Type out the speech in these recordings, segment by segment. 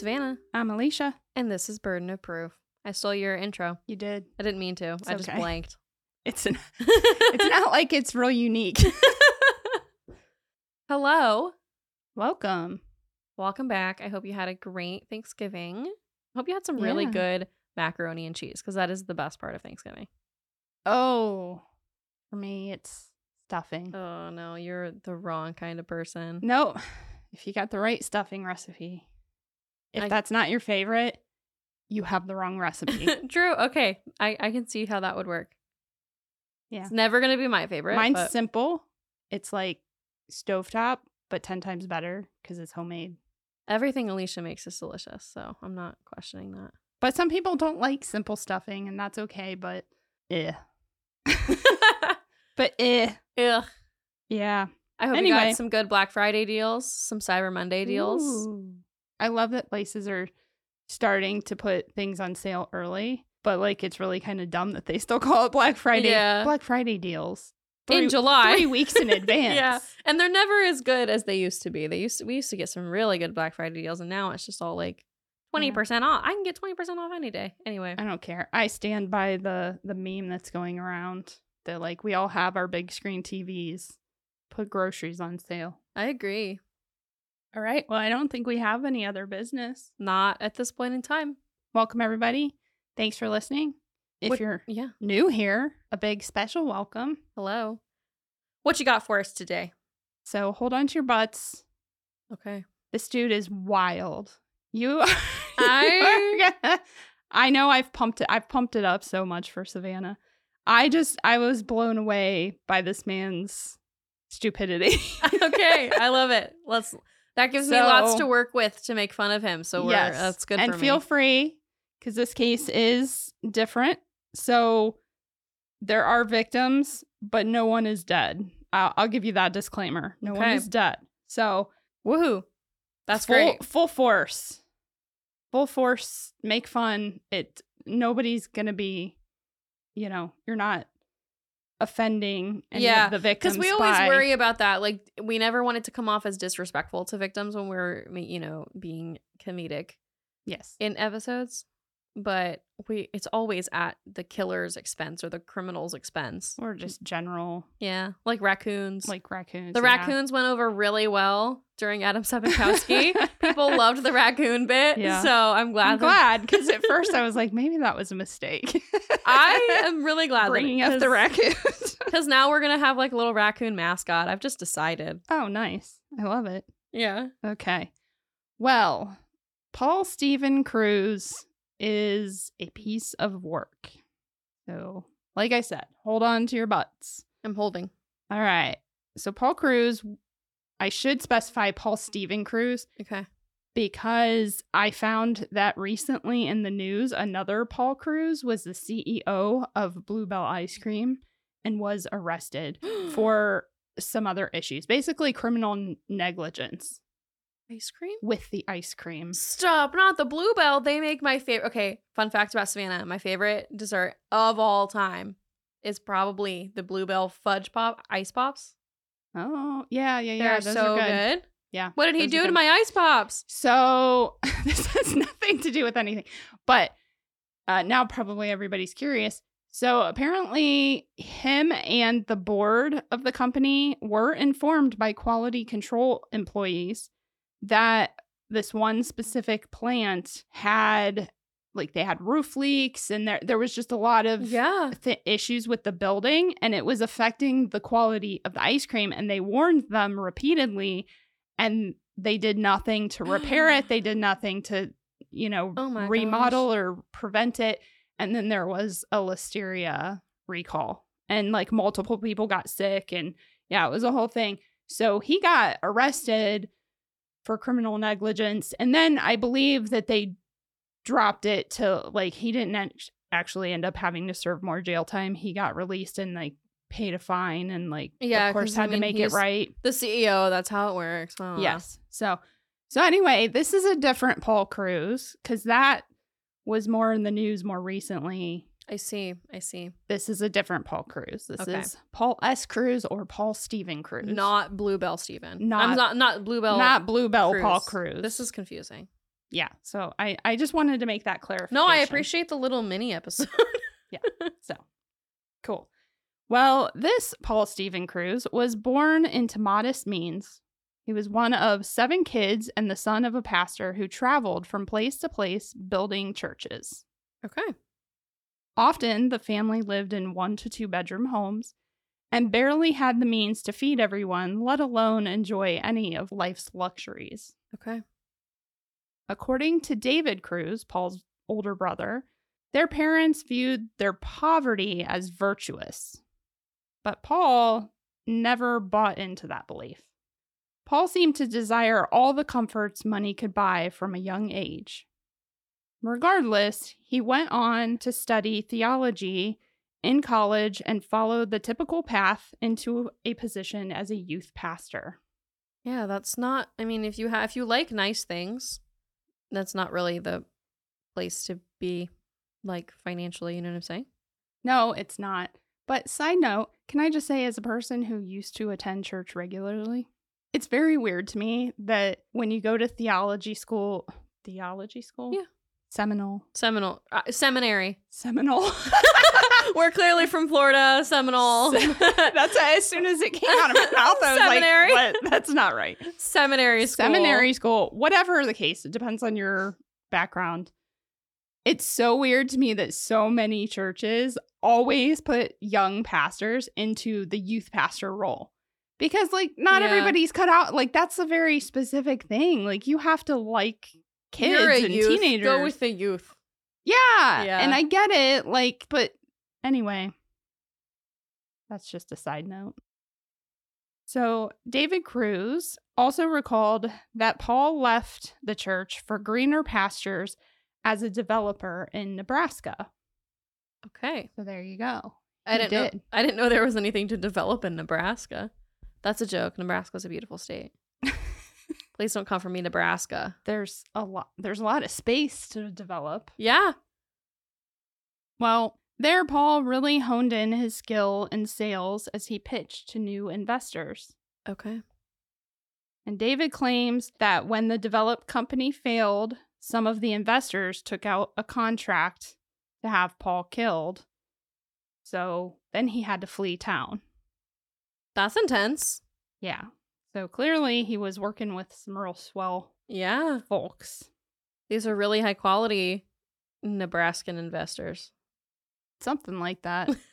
Hello, hello. I'm Savannah, I'm Elysia. and this is Burden of Proof. I stole your intro. You did. I didn't mean to. It's I just okay. blanked. It's an, it's not like it's real unique. Hello. Welcome. Welcome back. I hope you had a great Thanksgiving. Hope you had some really Yeah. good macaroni and cheese because that is the best part of Thanksgiving. Oh, for me, it's stuffing. Oh no, you're the wrong kind of person. No, if you got the right stuffing recipe, if I- that's not your favorite, you have the wrong recipe. True. Okay. I, I can see how that would work. Yeah. It's never going to be my favorite. Mine's but simple. It's like stovetop, but 10 times better because it's homemade. everything Elysia makes is delicious. So I'm not questioning that. But some people don't like simple stuffing, and that's okay, but eh. but eh. Ugh. Yeah. I hope you Anyway. got some good Black Friday deals, some Cyber Monday deals. Ooh. I love that places are starting to put things on sale early, but like it's really kind of dumb that they still call it Black Friday. Yeah. Black Friday deals. In July. Three weeks in advance. Yeah. And they're never as good as they used to be. They used to we used to get some really good Black Friday deals and now it's just all like 20% off. I can get 20% off any day. Anyway. I don't care. I stand by the the meme that's going around that like we all have our big screen TVs. Put groceries on sale. I agree. All right. Well, I don't think we have any other business. Not at this point in time. Welcome everybody. Thanks for listening. If What- you're Yeah. new here, a big special welcome. Hello. What you got for us today? So hold on to your butts. Okay. This dude is wild. You, you I- are gonna- I know I've pumped it. I've pumped it up so much for Savannah. I just I was blown away by this man's stupidity. okay. I love it. Let's that gives me lots to work with to make fun of him. So we're yes, that's good And feel free because this case is different. So there are victims, but no one is dead. I'll, I'll give you that disclaimer. No one is dead. So Woohoo. That's full, great. Full force. Full force. Make fun. It. Nobody's gonna be. You know, you're not offending any Yeah, of the victims. Because we always by- worry about that. Like we never want it to come off as disrespectful to victims when we're, you know, being comedic Yes. in episodes. But we, it's always at the killer's expense or the criminal's expense. Or just general Yeah, like raccoons. like raccoons. the yeah. raccoons went over really well during Adam Sepikowski. People loved the raccoon bit, Yeah. so I'm glad. I'm glad because at first I was like, maybe that was a mistake. I am really glad bringing up the raccoons. because now we're gonna have like a little raccoon mascot. I've just decided. oh, nice. I love it. Yeah. Okay. Well, Paul Stephen Kruse is a piece of work. So, like I said, hold on to your butts. I'm holding. All right. So, Paul Kruse, I should specify Paul Stephen Kruse Okay. because I found that recently in the news, another Paul Kruse was the CEO of Bluebell Ice Cream and was arrested for some other issues, basically criminal negligence ice cream. with the ice cream. Stop! Not the Bluebell. They make my favorite. Okay, fun fact about Savannah: my favorite dessert of all time is probably the Bluebell fudge pop ice pops. Oh, yeah, yeah, They're yeah. Those so are good. good. Yeah. What did he do to my ice pops? So, this has nothing to do with anything, but uh, now probably everybody's curious. So, apparently, him and the board of the company were informed by quality control employees that this one specific plant had, like, they had roof leaks and there, there was just a lot of Yeah. th- issues with the building and it was affecting the quality of the ice cream and they warned them repeatedly and they did nothing to repair it. They did nothing to you know Oh remodel or prevent it. And then there was a listeria recall and like multiple people got sick and yeah it was a whole thing. So he got arrested for criminal negligence and then i believe that they dropped it to like he didn't act- actually end up having to serve more jail time. He got released and like paid a fine and like Yeah, of course 'cause, I had to make it right. The CEO. That's how it works. I. Yes. So so anyway, this is a different Paul Kruse because that was more in the news more recently. I see. I see. This is a different Paul Kruse. This Okay. is Paul S. Kruse or Paul Stephen Kruse. Not Bluebell Steven. Not- I'm not not Bluebell. not Bluebell Kruse. Paul Kruse. This is confusing. yeah. So I I just wanted to make that clarification. No, I appreciate the little mini episode. Yeah. So cool. Well, this Paul Stephen Kruse was born into modest means. He was one of seven kids and the son of a pastor who traveled from place to place building churches. okay. Often, the family lived in one to two bedroom homes and barely had the means to feed everyone, let alone enjoy any of life's luxuries. Okay. According to David Kruse, Paul's older brother, their parents viewed their poverty as virtuous. But Paul never bought into that belief. Paul seemed to desire all the comforts money could buy from a young age. Regardless, he went on to study theology in college and followed the typical path into a position as a youth pastor. Yeah, that's not. I mean, if you have, if you like nice things, that's not really the place to be, like financially. You know what I'm saying? No, it's not. But side note, can I just say, as a person who used to attend church regularly, it's very weird to me that when you go to theology school, theology school? Yeah. Seminole. Seminole, uh, seminary. Seminole. We're clearly from Florida. Seminole. That's as soon as it came out of my mouth, I was Seminary. like, what? That's not right. seminary school. Seminary school, whatever the case, it depends on your background. It's so weird to me that so many churches always put young pastors into the youth pastor role. Because like not Yeah. everybody's cut out like that's a very specific thing. Like you have to like kids and youth. teenagers. Go with the youth. yeah. Yeah. And I get it like but anyway. That's just a side note. So, David Kruse also recalled that Paul left the church for greener pastures as a developer in Nebraska. Okay. So, there you go. I didn't know. I didn't know there was anything to develop in Nebraska. That's a joke. Nebraska's a beautiful state. Please don't come for me, Nebraska. There's a lot there's a lot of space to develop. Yeah. Well, there Paul really honed in his skill in sales as he pitched to new investors. Okay. And David claims that when the developed company failed, some of the investors took out a contract to have Paul killed. So then he had to flee town. That's intense. Yeah. So clearly he was working with some real swell Yeah. folks. These are really high quality Nebraskan investors. Something like that.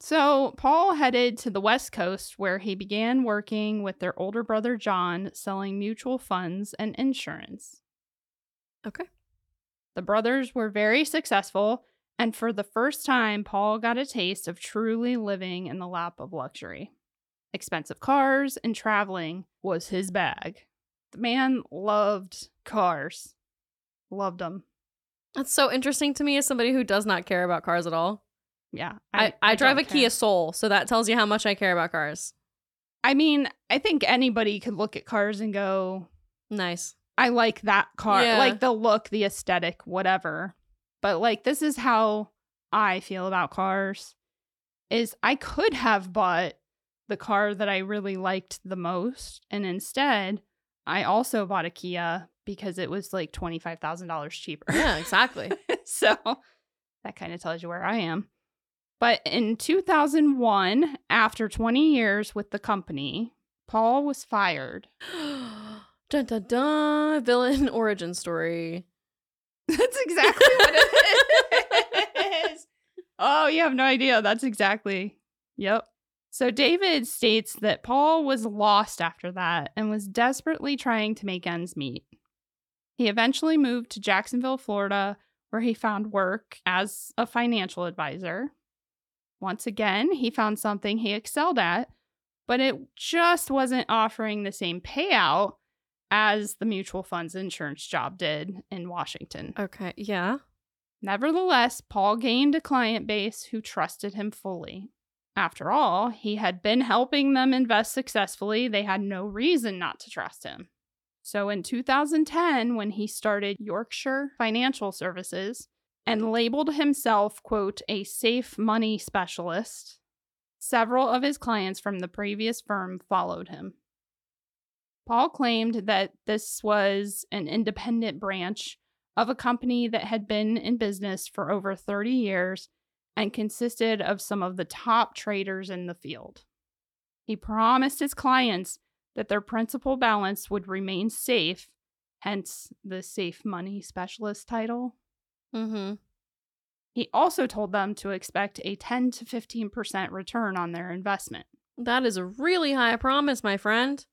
So Paul headed to the West Coast where he began working with their older brother John selling mutual funds and insurance. okay. The brothers were very successful, and for the first time, Paul got a taste of truly living in the lap of luxury. Expensive cars and traveling was his bag. The man loved cars, loved them. That's so interesting to me as somebody who does not care about cars at all. Yeah, I, I, drive a don't Kia. Soul, so that tells you how much I care about cars. I mean, I think anybody could look at cars and go, Nice. I like that car, Yeah. like the look, the aesthetic, whatever. But like this is how I feel about cars is I could have bought the car that I really liked the most and instead I also bought a Kia because it was like $25,000 cheaper. Yeah, exactly. so that kind of tells you where I am. But in 2001, after 20 years with the company, Paul was fired. dun dun dun. Villain origin story. That's exactly what it is. Oh, you have no idea. That's exactly. Yep. So David states that Paul was lost after that and was desperately trying to make ends meet. He eventually moved to Jacksonville, Florida, where he found work as a financial advisor. Once again, he found something he excelled at, but it just wasn't offering the same payout as the mutual funds insurance job did in Washington. Okay. Yeah. Nevertheless, Paul gained a client base who trusted him fully. After all, he had been helping them invest successfully. They had no reason not to trust him. So in 2010, when he started Yorkshire Financial Services, and labeled himself, quote, a safe money specialist. Several of his clients from the previous firm followed him. Paul claimed that this was an independent branch of a company that had been in business for over 30 years and consisted of some of the top traders in the field. He promised his clients that their principal balance would remain safe, hence the safe money specialist title. Mm-hmm. He also told them to expect a 10 to 15% return on their investment. That is a really high promise, my friend.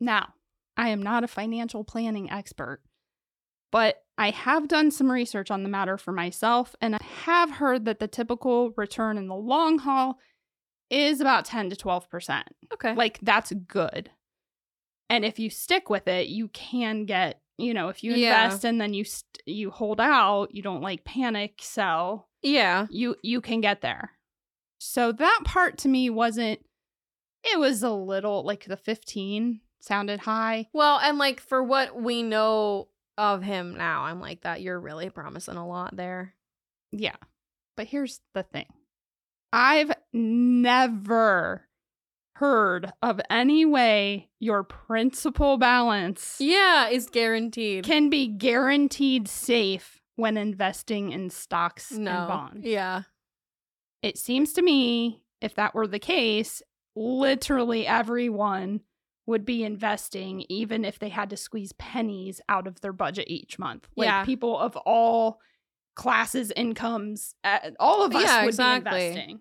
Now, I am not a financial planning expert, but I have done some research on the matter for myself, and I have heard that the typical return in the long haul is about 10 to 12%. Okay. Like, that's good. And if you stick with it, you can get, you know, if you Yeah. invest and then you st- you hold out, you don't like panic sell, yeah. you you can get there. So that part to me wasn't it was a little like the 15 sounded high. Well, and like for what we know of him now, I'm like that you're really promising a lot there. Yeah. But here's the thing. I've never heard of any way your principal balance Yeah, is guaranteed. can be guaranteed safe when investing in stocks no. and bonds. Yeah. It seems to me if that were the case, literally everyone would be investing even if they had to squeeze pennies out of their budget each month. Like Yeah. people of all classes, incomes, uh, all of us Yeah, would exactly. be investing.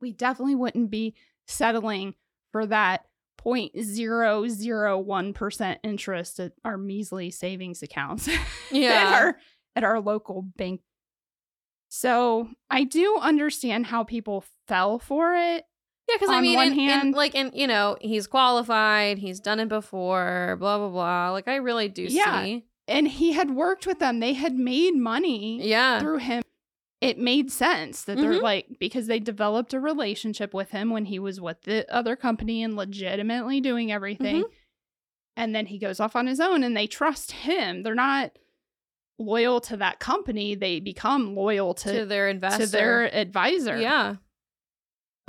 We definitely wouldn't be settling for that 0.001% interest at our measly savings accounts at Yeah. our at our local bank. So I do understand how people fell for it. Yeah, because I mean, one in- in- hand- like, and you know, he's qualified. He's done it before. Blah blah blah. Like, I really do Yeah. see. And he had worked with them. They had made money Yeah. through him. It made sense that they're Mhm. like because they developed a relationship with him when he was with the other company and legitimately doing everything. Mm-hmm. And then he goes off on his own and they trust him. They're not loyal to that company. They become loyal To, to, their investor. to their advisor. Yeah.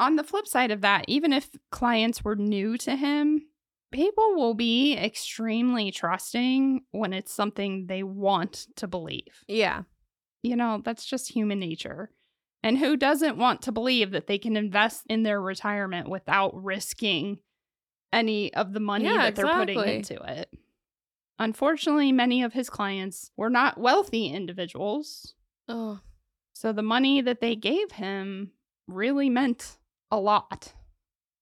On the flip side of that, even if clients were new to him, people will be extremely trusting when it's something they want to believe. Yeah. You know, that's just human nature. And who doesn't want to believe that they can invest in their retirement without risking any of the money Yeah, that they're putting into it? Unfortunately, many of his clients were not wealthy individuals. Oh. So the money that they gave him really meant a lot.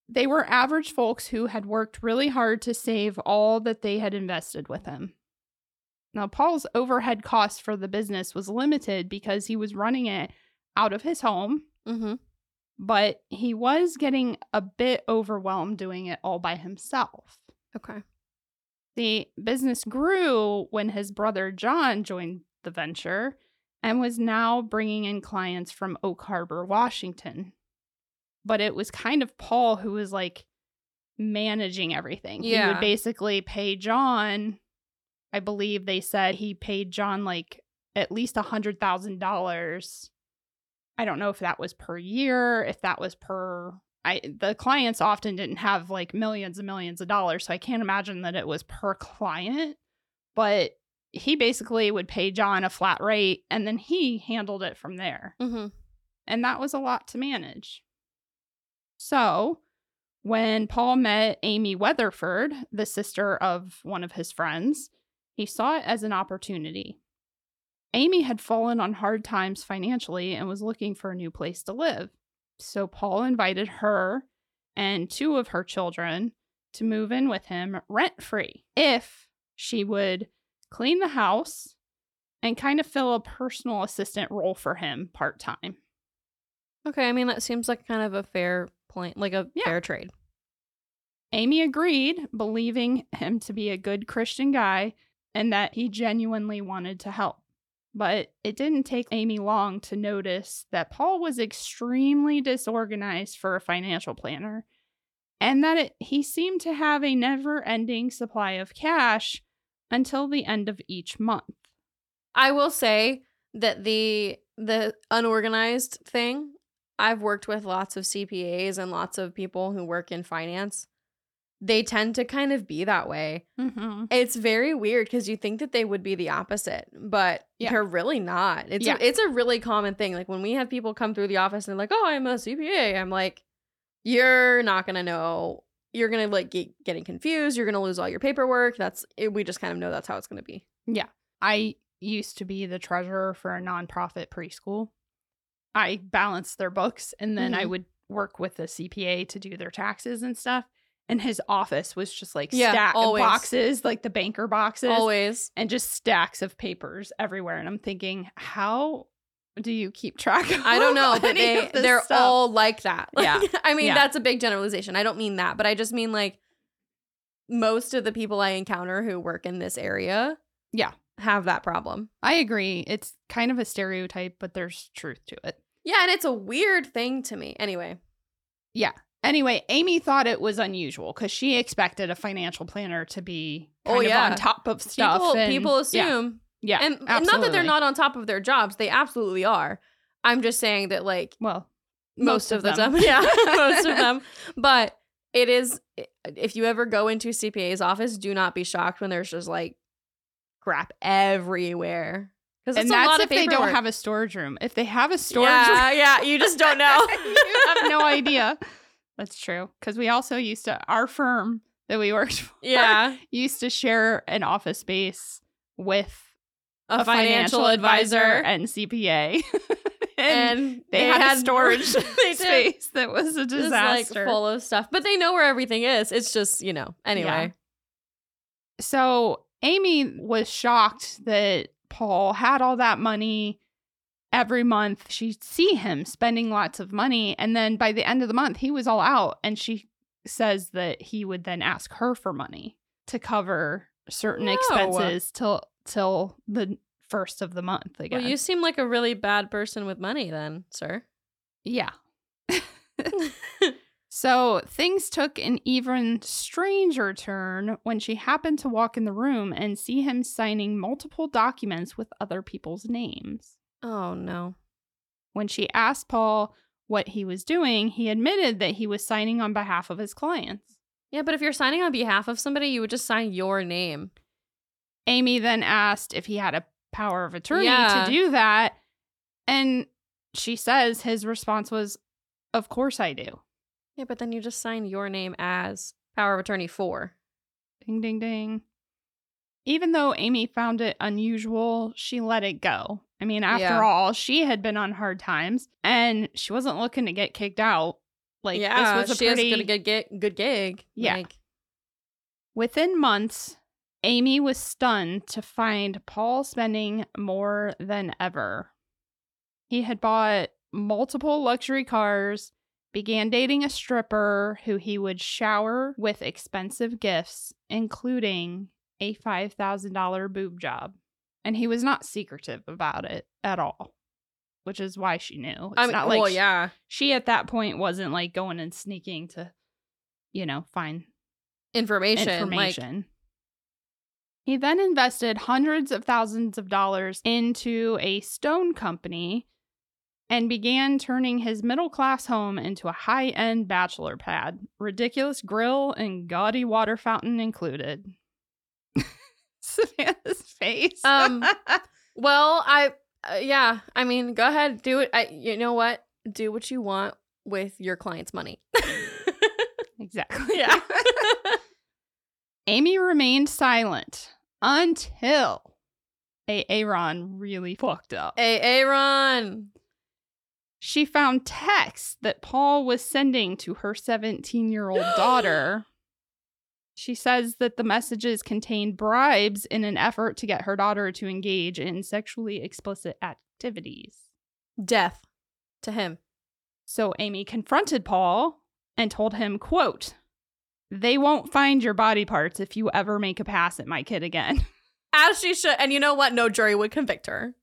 They were average folks who had worked really hard to save all that they had invested with him. Now, Paul's overhead cost for the business was limited because he was running it out of his home, Mm-hmm. but he was getting a bit overwhelmed doing it all by himself. Okay. The business grew when his brother John joined the venture and was now bringing in clients from Oak Harbor, Washington. But it was kind of Paul who was like managing everything. Yeah. He would basically pay John, I believe they said he paid John like at least a $100,000. I don't know if that was per year, if that was per I the clients often didn't have like millions and millions of dollars, so I can't imagine that it was per client. But he basically would pay John a flat rate and then he handled it from there. Mm-hmm. And that was a lot to manage. So, when Paul met Amy Weatherford, the sister of one of his friends, he saw it as an opportunity. Amy had fallen on hard times financially and was looking for a new place to live. So, Paul invited her and two of her children to move in with him rent free if she would clean the house and kind of fill a personal assistant role for him part time. Okay. I mean, that seems like kind of a fair point, like a Yeah. fair trade. Amy agreed, believing him to be a good Christian guy and that he genuinely wanted to help. But it didn't take Amy long to notice that Paul was extremely disorganized for a financial planner and that it, he seemed to have a never ending supply of cash until the end of each month. I will say that the the unorganized thing, I've worked with lots of CPAs and lots of people who work in finance. They tend to kind of be that way. Mm-hmm. It's very weird because you think that they would be the opposite, but Yeah. they're really not. It's Yeah. a, it's a really common thing. Like when we have people come through the office and they're like, "Oh, I'm a CPA," I'm like, "You're not gonna know. You're gonna like get getting confused. You're gonna lose all your paperwork. That's it, we just kind of know that's how it's gonna be." Yeah, I used to be the treasurer for a nonprofit preschool. I balanced their books and then I Mhm. would work with the CPA to do their taxes and stuff. And his office was just like Yeah, stack always. boxes, like the banker boxes, Always. and just stacks of papers everywhere. And I'm thinking, how do you keep track of I don't know, but they they're stuff? all like that. Yeah. I mean, Yeah. that's a big generalization. I don't mean that, but I just mean like most of the people I encounter who work in this area Yeah. Have that problem. I agree. It's kind of a stereotype, but there's truth to it. Yeah, and it's a weird thing to me. Anyway, Yeah. Anyway, Amy thought it was unusual because she expected a financial planner to be Oh, of yeah. on top of stuff. people and- people assume yeah, and not that they're not on top of their jobs, they absolutely are. I'm just saying that like Well, most, of, the them. time, yeah, most of them. But it is if you ever go into a CPA's office, do not be shocked when there's just like crap everywhere. And that's if they don't have a storage room. If they have a storage yeah, room, yeah, you just don't know. you have no idea. That's true. Because we also used to our firm that we worked for yeah, used to share an office space with a, financial, advisor, and CPA. and, and they, had, a storage they did. space that was a Just disaster. like full of stuff, but they know where everything is. It's just you know. Anyway, So Amy was shocked that Paul had all that money every month. She'd see him spending lots of money. And then by the end of the month, he was all out. And she says that he would then ask her for money to cover certain No. expenses till till the first of the month again. well, you seem like a really bad person with money, then, sir. yeah. So things took an even stranger turn when she happened to walk in the room and see him signing multiple documents with other people's names. oh no. When she asked Paul what he was doing, he admitted that he was signing on behalf of his clients. Yeah, but if you're signing on behalf of somebody, you would just sign your name. Amy then asked if he had a power of attorney Yeah. to do that. And she says his response was, Of course I do. Yeah, but then you just sign your name as power of attorney for. Ding, ding, ding. Even though Amy found it unusual, she let it go. I mean, after Yeah. all, she had been on hard times and she wasn't looking to get kicked out. Like, yeah, this was a she pretty. has a good, good, good gig. Yeah. Like, Within months, Amy was stunned to find Paul spending more than ever. He had bought multiple luxury cars, began dating a stripper who he would shower with expensive gifts, including a $5,000 boob job. And he was not secretive about it at all, which is why she knew. It's I mean, not like well, yeah, she at that point wasn't like going and sneaking to, you know, find information. Like, information. he then invested hundreds of thousands of dollars into a stone company and began turning his middle class home into a high end bachelor pad, ridiculous grill and gaudy water fountain included. Savannah's face. Um, well, I, uh, yeah, I mean, go ahead, do it. I, you know what? Do what you want with your client's money. exactly. yeah. Amy remained silent until A. Aaron really fucked up. Aaron. She found texts that Paul was sending to her 17 year old daughter. She says that the messages contained bribes in an effort to get her daughter to engage in sexually explicit activities. Death to him. So Amy confronted Paul and told him, quote, they won't find your body parts if you ever make a pass at my kid again. As she should. And you know what? No jury would convict her.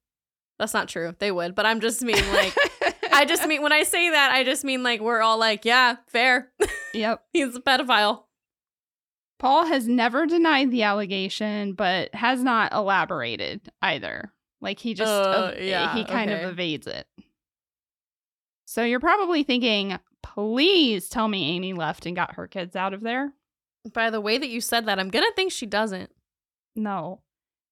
That's not true. They would. But I'm just mean like, I just mean, when I say that, I just mean like, we're all like, yeah, fair. yep. He's a pedophile. Paul has never denied the allegation, but has not elaborated either. Like he just Uh, ev- yeah, he kind okay. of evades it. So you're probably thinking, please tell me Amy left and got her kids out of there. By the way that you said that, I'm gonna think she doesn't. No.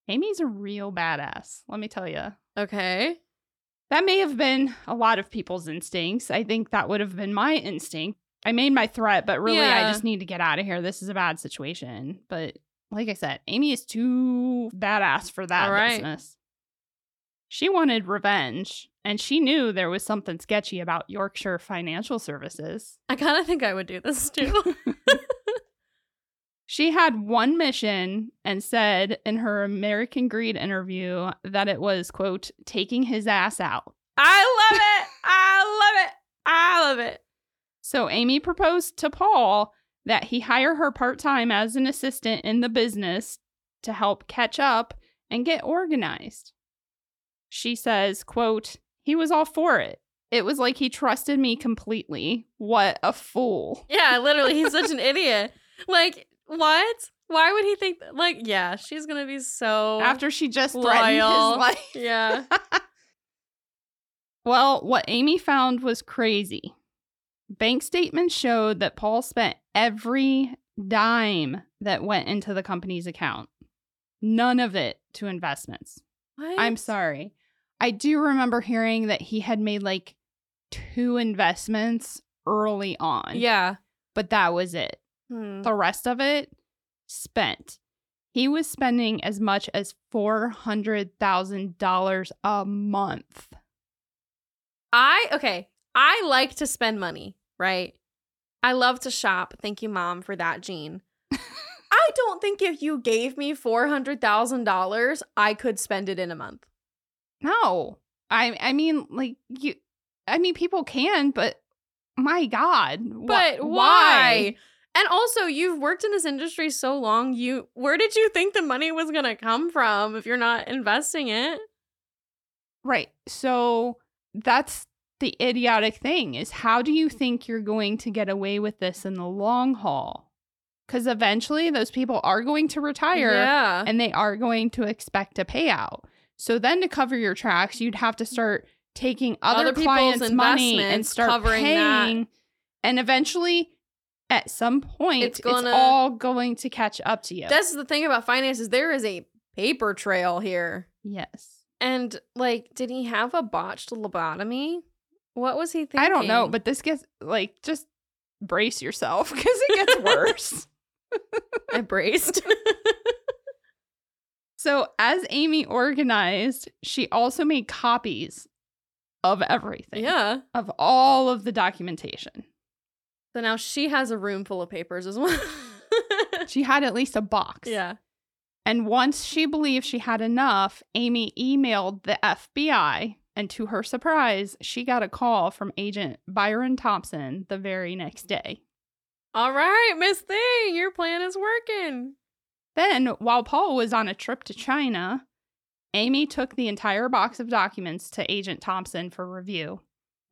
Amy's a real badass, let me tell you. Okay. That may have been a lot of people's instincts. I think that would have been my instinct. I made my threat, but really, I just need to get out of here. This is a bad situation. But like I said, Amy is too badass for that right. business. She wanted revenge, and she knew there was something sketchy about Yorkshire Financial Services. I kind of think I would do this too. She had one mission and said in her American Greed interview that it was, quote, taking his ass out. I love it. I love it. I love it. So Amy proposed to Paul that he hire her part time as an assistant in the business to help catch up and get organized. She says, quote, he was all for it. It was like he trusted me completely. What a fool. Yeah, literally, he's such an idiot. Like, what? Why would he think that? Like, yeah, she's gonna be so After she just threatened Loyal. his life. Yeah. Well, what Amy found was crazy. Bank statements showed that Paul spent every dime that went into the company's account, none of it to investments. What? I'm sorry. I do remember hearing that he had made like two investments early on. Yeah. But that was it. Hmm. The rest of it spent. He was spending as much as $400,000 a month. I okay. I like to spend money, right? I love to shop. Thank you, mom, for that gene. I don't think if you gave me four hundred thousand dollars, I could spend it in a month. No. I I mean like you I mean people can, but my god. wh- But why? And also, you've worked in this industry so long. You where did you think the money was gonna come from if you're not investing it? Right. So that's the idiotic thing is how do you think you're going to get away with this in the long haul? Cuz eventually those people are going to retire Yeah. and they are going to expect a payout. So then to cover your tracks, you'd have to start taking other, Other clients' money and start covering that. paying. And eventually, at some point, It's it's, gonna- all going to catch up to you. That's the thing about finances. There is a paper trail here. yes. And like, did he have a botched lobotomy? What was he thinking? I don't know, but this gets like just brace yourself because it gets worse. I braced. so, as Amy organized, she also made copies of everything, yeah. of all of the documentation. So now she has a room full of papers as well. She had at least a box. yeah. And once she believed she had enough, Amy emailed the FBI. And to her surprise, she got a call from Agent Byron Thompson the very next day. All right, Miss Thing, your plan is working. Then, while Paul was on a trip to China, Amy took the entire box of documents to Agent Thompson for review.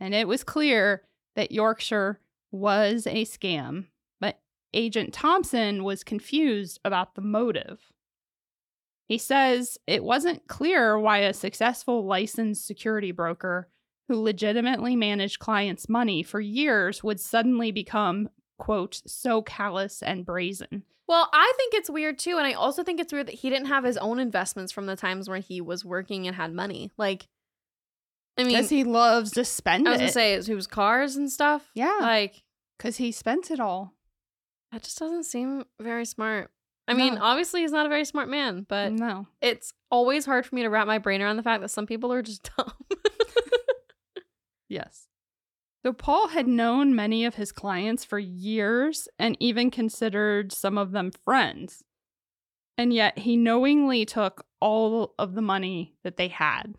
And it was clear that Yorkshire was a scam, but Agent Thompson was confused about the motive. He says it wasn't clear why a successful licensed security broker who legitimately managed clients' money for years would suddenly become, quote, so callous and brazen. Well, I think it's weird too, and I also think it's weird that he didn't have his own investments from the times where he was working and had money. Like, I mean, Because he loves to spend it. I was it. gonna say it was cars and stuff. Yeah. like Because he spent it all. that just doesn't seem very smart. I mean, obviously he's not a very smart man, but no. it's always hard for me to wrap my brain around the fact that some people are just dumb. Yes. So Paul had known many of his clients for years and even considered some of them friends. And yet he knowingly took all of the money that they had.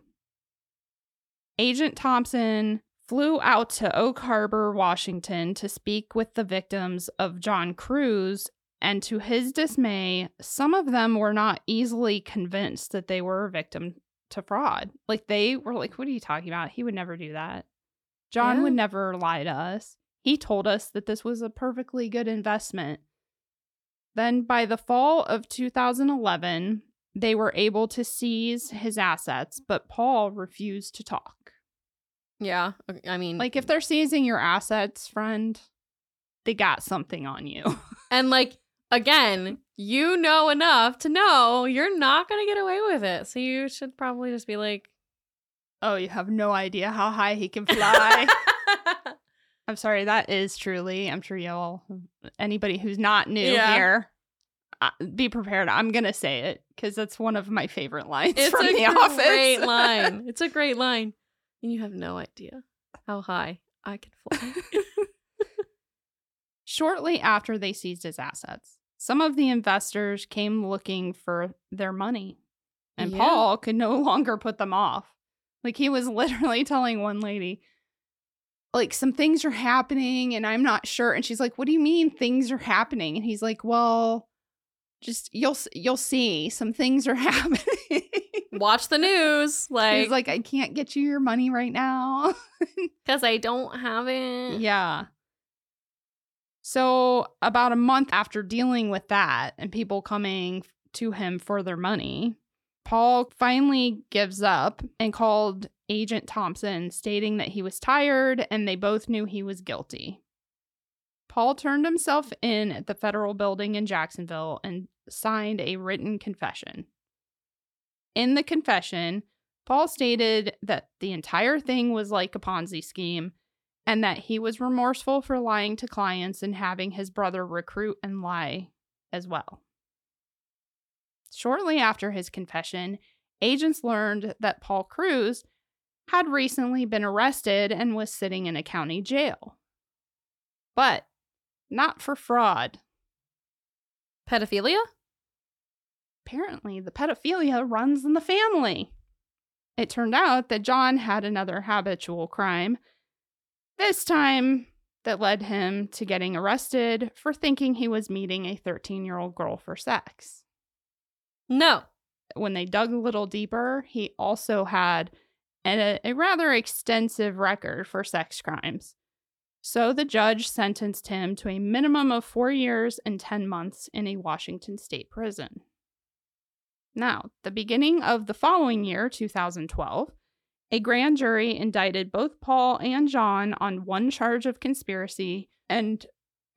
Agent Thompson flew out to Oak Harbor, Washington to speak with the victims of John Kruse. And to his dismay, some of them were not easily convinced that they were a victim to fraud. Like they were like, What are you talking about? He would never do that. John Yeah. would never lie to us. He told us that this was a perfectly good investment. Then by the fall of 2011, they were able to seize his assets, but Paul refused to talk. Yeah. I mean, Like, if they're seizing your assets, friend, they got something on you. and like, again, you know enough to know you're not going to get away with it. So you should probably just be like, oh, you have no idea how high he can fly. I'm sorry, that is truly, I'm sure y'all, anybody who's not new Yeah. here, be prepared. I'm going to say it because that's one of my favorite lines it's from a The Office. It's a great line. It's a great line. And you have no idea how high I can fly. Shortly after they seized his assets, some of the investors came looking for their money, and Yeah. Paul could no longer put them off. Like he was literally telling one lady, like some things are happening and I'm not sure. And she's like, "What do you mean things are happening?" And he's like, "Well, just you'll you'll see some things are happening." Watch the news. Like, he's like, "I can't get you your money right now." because I don't have it. Yeah. So, about a month after dealing with that and people coming to him for their money, Paul finally gives up and called Agent Thompson, stating that he was tired and they both knew he was guilty. Paul turned himself in at the federal building in Jacksonville and signed a written confession. In the confession, Paul stated that the entire thing was like a Ponzi scheme and that he was remorseful for lying to clients and having his brother recruit and lie as well. Shortly after his confession, agents learned that Paul Kruse had recently been arrested and was sitting in a county jail. But not for fraud. Pedophilia? Apparently, the pedophilia runs in the family. It turned out that John had another habitual crime, this time that led him to getting arrested for thinking he was meeting a 13 year old girl for sex. No. When they dug a little deeper, he also had a, a rather extensive record for sex crimes. So the judge sentenced him to a minimum of four years and 10 months in a Washington state prison. Now, the beginning of the following year, 2012, a grand jury indicted both Paul and John on one charge of conspiracy. And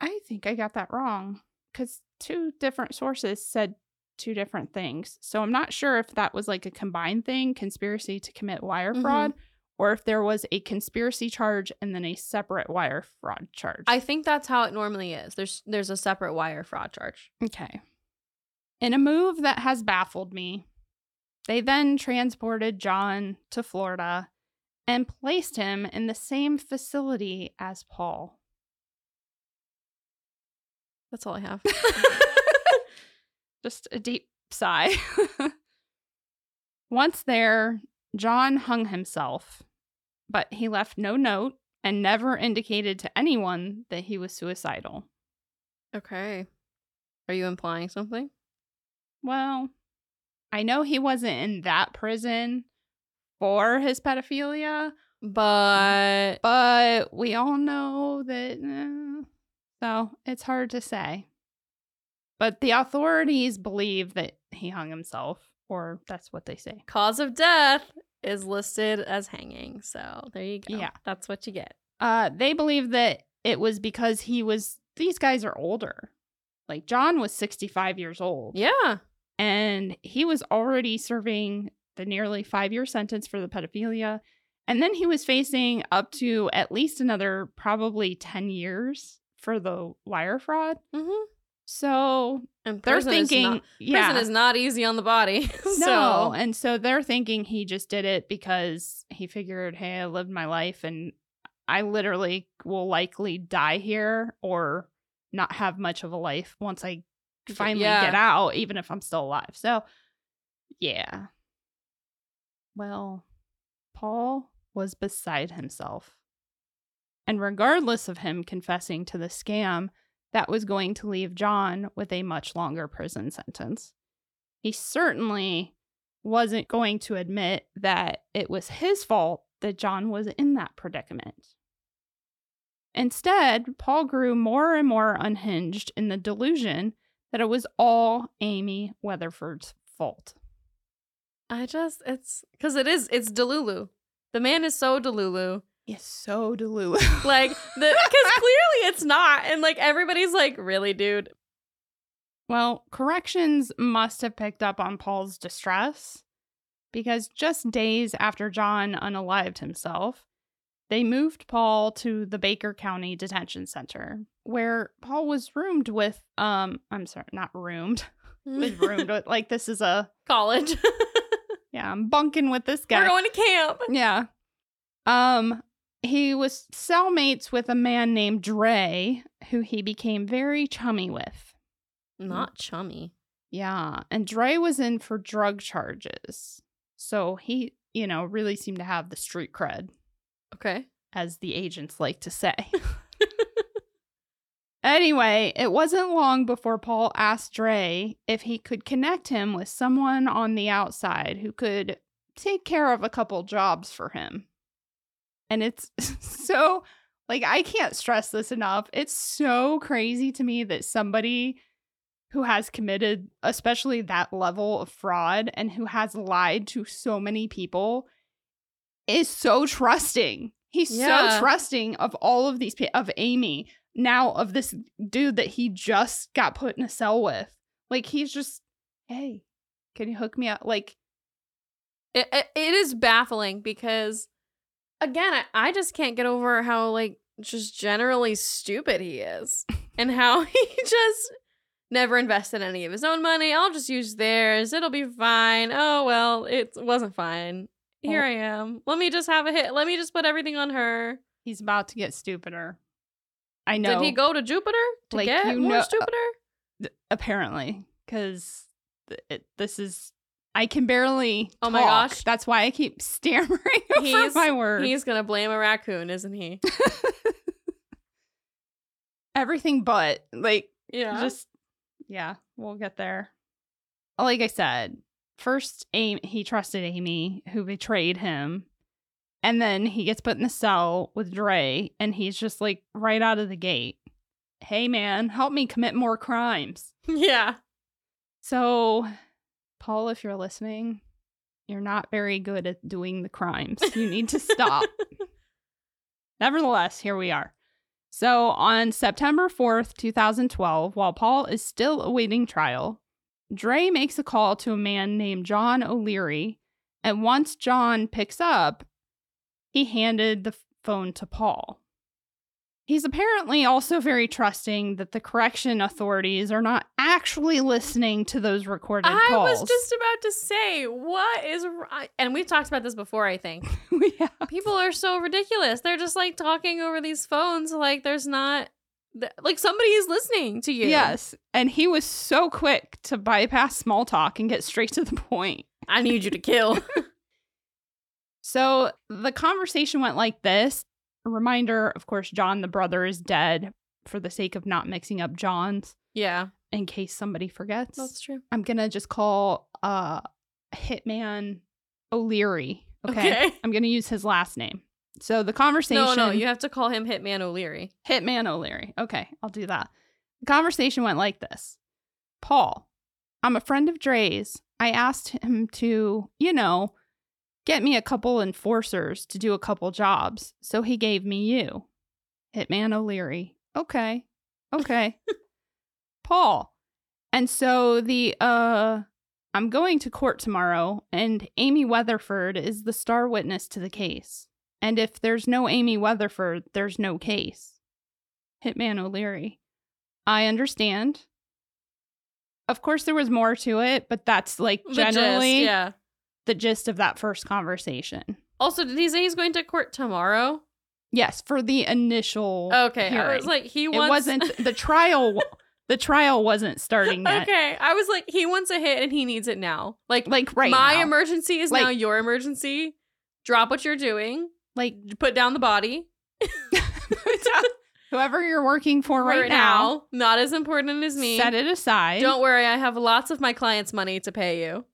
I think I got that wrong because two different sources said two different things. So I'm not sure if that was like a combined thing conspiracy to commit wire Mhm. fraud or if there was a conspiracy charge and then a separate wire fraud charge. I think that's how it normally is. There's there's a separate wire fraud charge. Okay. In a move that has baffled me, they then transported John to Florida and placed him in the same facility as Paul. That's all I have. Just a deep sigh. Once there, John hung himself, but he left no note and never indicated to anyone that he was suicidal. okay. Are you implying something? Well, I know he wasn't in that prison for his pedophilia, But but we all know that. eh, so it's hard to say. But the authorities believe that he hung himself, or that's what they say. cause of death is listed as hanging. So there you go. Yeah. That's what you get. Uh, they believe that it was because he was. These guys are older. Like John was 65 years old. Yeah. And he was already serving the nearly five year sentence for the pedophilia. And then he was facing up to at least another probably 10 years for the wire fraud. Mm-hmm. So And they're thinking, not- yeah, prison is not easy on the body. no. And so they're thinking he just did it because he figured, hey, I lived my life and I literally will likely die here or not have much of a life once I finally Yeah. get out, even if I'm still alive. So, yeah. Well, Paul was beside himself. And regardless of him confessing to the scam, that was going to leave John with a much longer prison sentence. He certainly wasn't going to admit that it was his fault that John was in that predicament. Instead, Paul grew more and more unhinged in the delusion that it was all Amy Weatherford's fault. I just it's because it is it's Delulu. The man is so Delulu. It's so delulu. Like the because clearly it's not, and like everybody's like, really, dude. Well, corrections must have picked up on Paul's distress because just days after John unalived himself, they moved Paul to the Baker County Detention Center, where Paul was roomed with um I'm sorry, not roomed. was roomed with like this is a College. yeah, I'm bunking with this guy. We're going to camp. Yeah. Um, he was cellmates with a man named Dre, who he became very chummy with. Not chummy. Yeah. And Dre was in for drug charges. So he, you know, really seemed to have the street cred, Okay. as the agents like to say. Anyway, it wasn't long before Paul asked Dre if he could connect him with someone on the outside who could take care of a couple jobs for him. And it's so, like, I can't stress this enough. It's so crazy to me that somebody who has committed, especially that level of fraud and who has lied to so many people, is so trusting. He's Yeah. so trusting of all of these people, of Amy, now of this dude that he just got put in a cell with. Like, he's just, hey, can you hook me up? Like, It, it, it is baffling because, again, I, I just can't get over how, like, just generally stupid he is and how he just never invested any of his own money. I'll just use theirs. It'll be fine. Oh, well, it wasn't fine. Here I am. Let me just have a hit. Let me just put everything on her. he's about to get stupider. I know. Did he go to Jupiter to Like, get you more know- uh, stupider? th- apparently because th- this is i can barely Oh my gosh. that's why i keep stammering He's- my words He's gonna blame a raccoon, isn't he? everything but like Yeah. just yeah we'll get there like i said first amy he trusted amy who betrayed him and then he gets put in the cell with Dre, and he's just like right out of the gate. Hey man, help me commit more crimes. yeah. So, Paul, if you're listening, you're not very good at doing the crimes. You need to stop. Nevertheless, here we are. So, on September 4th, 2012, while Paul is still awaiting trial, Dre makes a call to a man named John O'Leary. And once John picks up, he handed the phone to Paul. He's apparently also very trusting that the correction authorities are not actually listening to those recorded I calls. I was just about to say, what is right? And we've talked about this before, I think. yeah. People are so ridiculous. They're just like talking over these phones like there's not th- like somebody is listening to you. Yes. And he was so quick to bypass small talk and get straight to the point. I need you to kill. So the conversation went like this. A reminder, of course, John the brother is dead for the sake of not mixing up John's yeah, in case somebody forgets. that's true. I'm going to just call uh Hitman O'Leary. Okay. Okay. I'm going to use his last name. So the conversation No, no, you have to call him Hitman O'Leary. Hitman O'Leary. Okay, I'll do that. The conversation went like this Paul, I'm a friend of Dre's. I asked him to, you know, get me a couple enforcers to do a couple jobs. So he gave me you. Hitman O'Leary. Okay. Okay. Paul. And so the uh I'm going to court tomorrow and Amy Weatherford is the star witness to the case. And if there's no Amy Weatherford, there's no case. Hitman O'Leary. I understand. Of course, there was more to it, but that's like gist, generally yeah. The gist of that first conversation. Also, did he say he's going to court tomorrow? Yes, for the initial. Okay, I was like, he it wants. wasn't the trial. the trial wasn't starting yet. okay, I was like, he wants a hit and he needs it now. Like, Like right my now. emergency is now your emergency. Drop what you're doing. like Put down the body. whoever you're working for right, now, Not as important as me. set it aside. Don't worry, I have lots of my clients' money to pay you.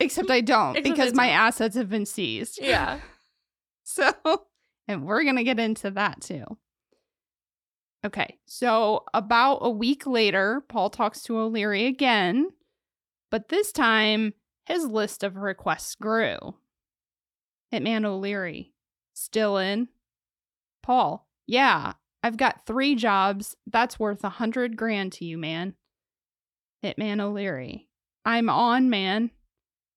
Except I don't Except because I my don't. assets have been seized. Yeah. So, and we're going to get into that too. Okay. So, about a week later, Paul talks to O'Leary again, but this time his list of requests grew. Hitman O'Leary, still in? Paul, yeah, I've got three jobs. That's worth a hundred grand to you, man. Hitman O'Leary, I'm on, man.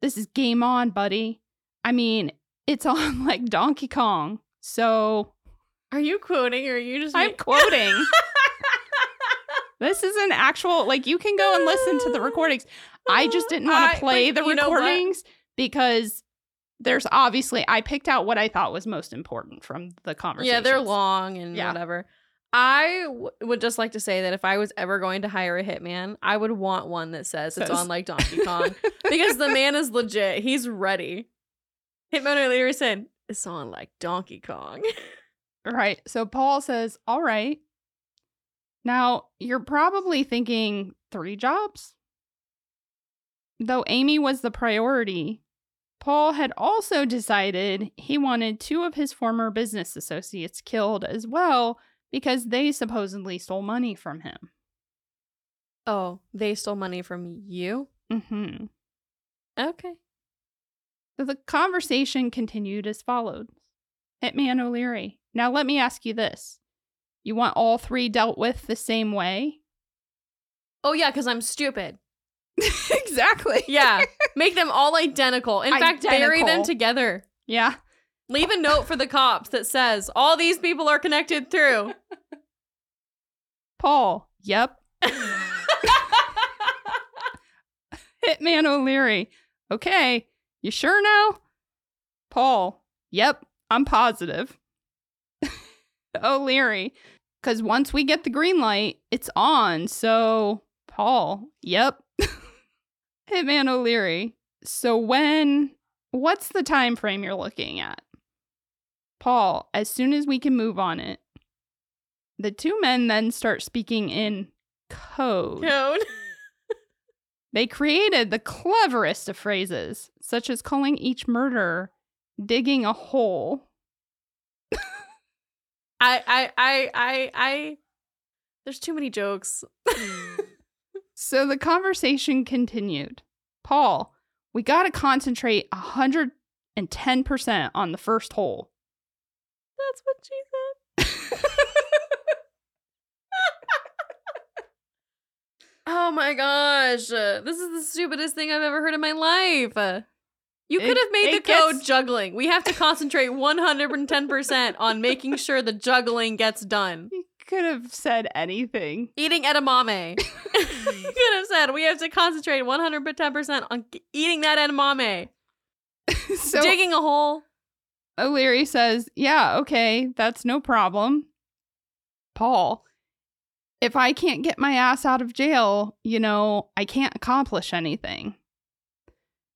This is game on, buddy. I mean, it's on like Donkey Kong. So Are you quoting or are you just I'm ma- quoting. this is an actual like you can go and listen to the recordings. I just didn't want to uh, play but the you know what? recordings because there's obviously I picked out what I thought was most important from the conversation. Yeah, they're long and Yeah. whatever. I w- would just like to say that if I was ever going to hire a hitman, I would want one that says it's on like Donkey Kong because the man is legit. He's ready. Hitman O'Leary said it's on like Donkey Kong. Right. So Paul says, All right. Now, you're probably thinking three jobs? Though Amy was the priority, Paul had also decided he wanted two of his former business associates killed as well because they supposedly stole money from him. oh, they stole money from you? Mm-hmm. Okay. So the conversation continued as followed Hitman O'Leary, now let me ask you this. You want all three dealt with the same way? Oh yeah, because I'm stupid. exactly. Yeah. Make them all identical. In fact, bury them together. Yeah. Leave a note for the cops that says all these people are connected through. Paul. Yep. Hitman O'Leary. Okay. You sure now? Paul. Yep. I'm positive. O'Leary. Because once we get the green light, it's on. So, Paul. Yep. Hitman O'Leary. So, when. What's the time frame you're looking at? Paul, as soon as we can move on it. The two men then start speaking in code. Code. They created the cleverest of phrases, such as calling each murder digging a hole. I, I, I, I, I. There's too many jokes. So the conversation continued. Paul, we got to concentrate 110% on the first hole. That's what she said. oh my gosh. This is the stupidest thing I've ever heard in my life. You could have made the code gets- juggling. We have to concentrate 110% on making sure the juggling gets done. You could have said anything. Eating edamame. you could have said we have to concentrate 110% on eating that edamame. so Digging a hole. O'Leary says, Yeah, okay, that's no problem. Paul, if I can't get my ass out of jail, you know, I can't accomplish anything.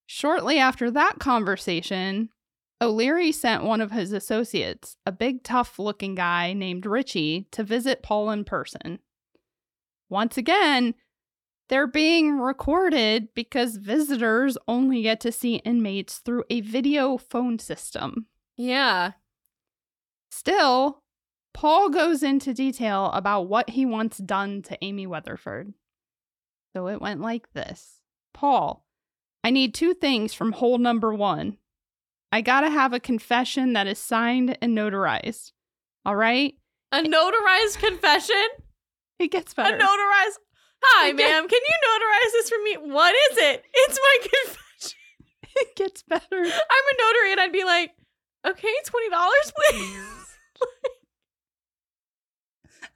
Shortly after that conversation, O'Leary sent one of his associates, a big, tough looking guy named Richie, to visit Paul in person. Once again, they're being recorded because visitors only get to see inmates through a video phone system. Yeah. Still, Paul goes into detail about what he wants done to Amy Weatherford. So it went like this Paul, I need two things from hole number one. I gotta have a confession that is signed and notarized. All right? A notarized confession? It gets better. A notarized. Hi, ma'am. Can you notarize this for me? What is it? It's my confession. it gets better. I'm a notary, and I'd be like, okay, twenty dollars, please.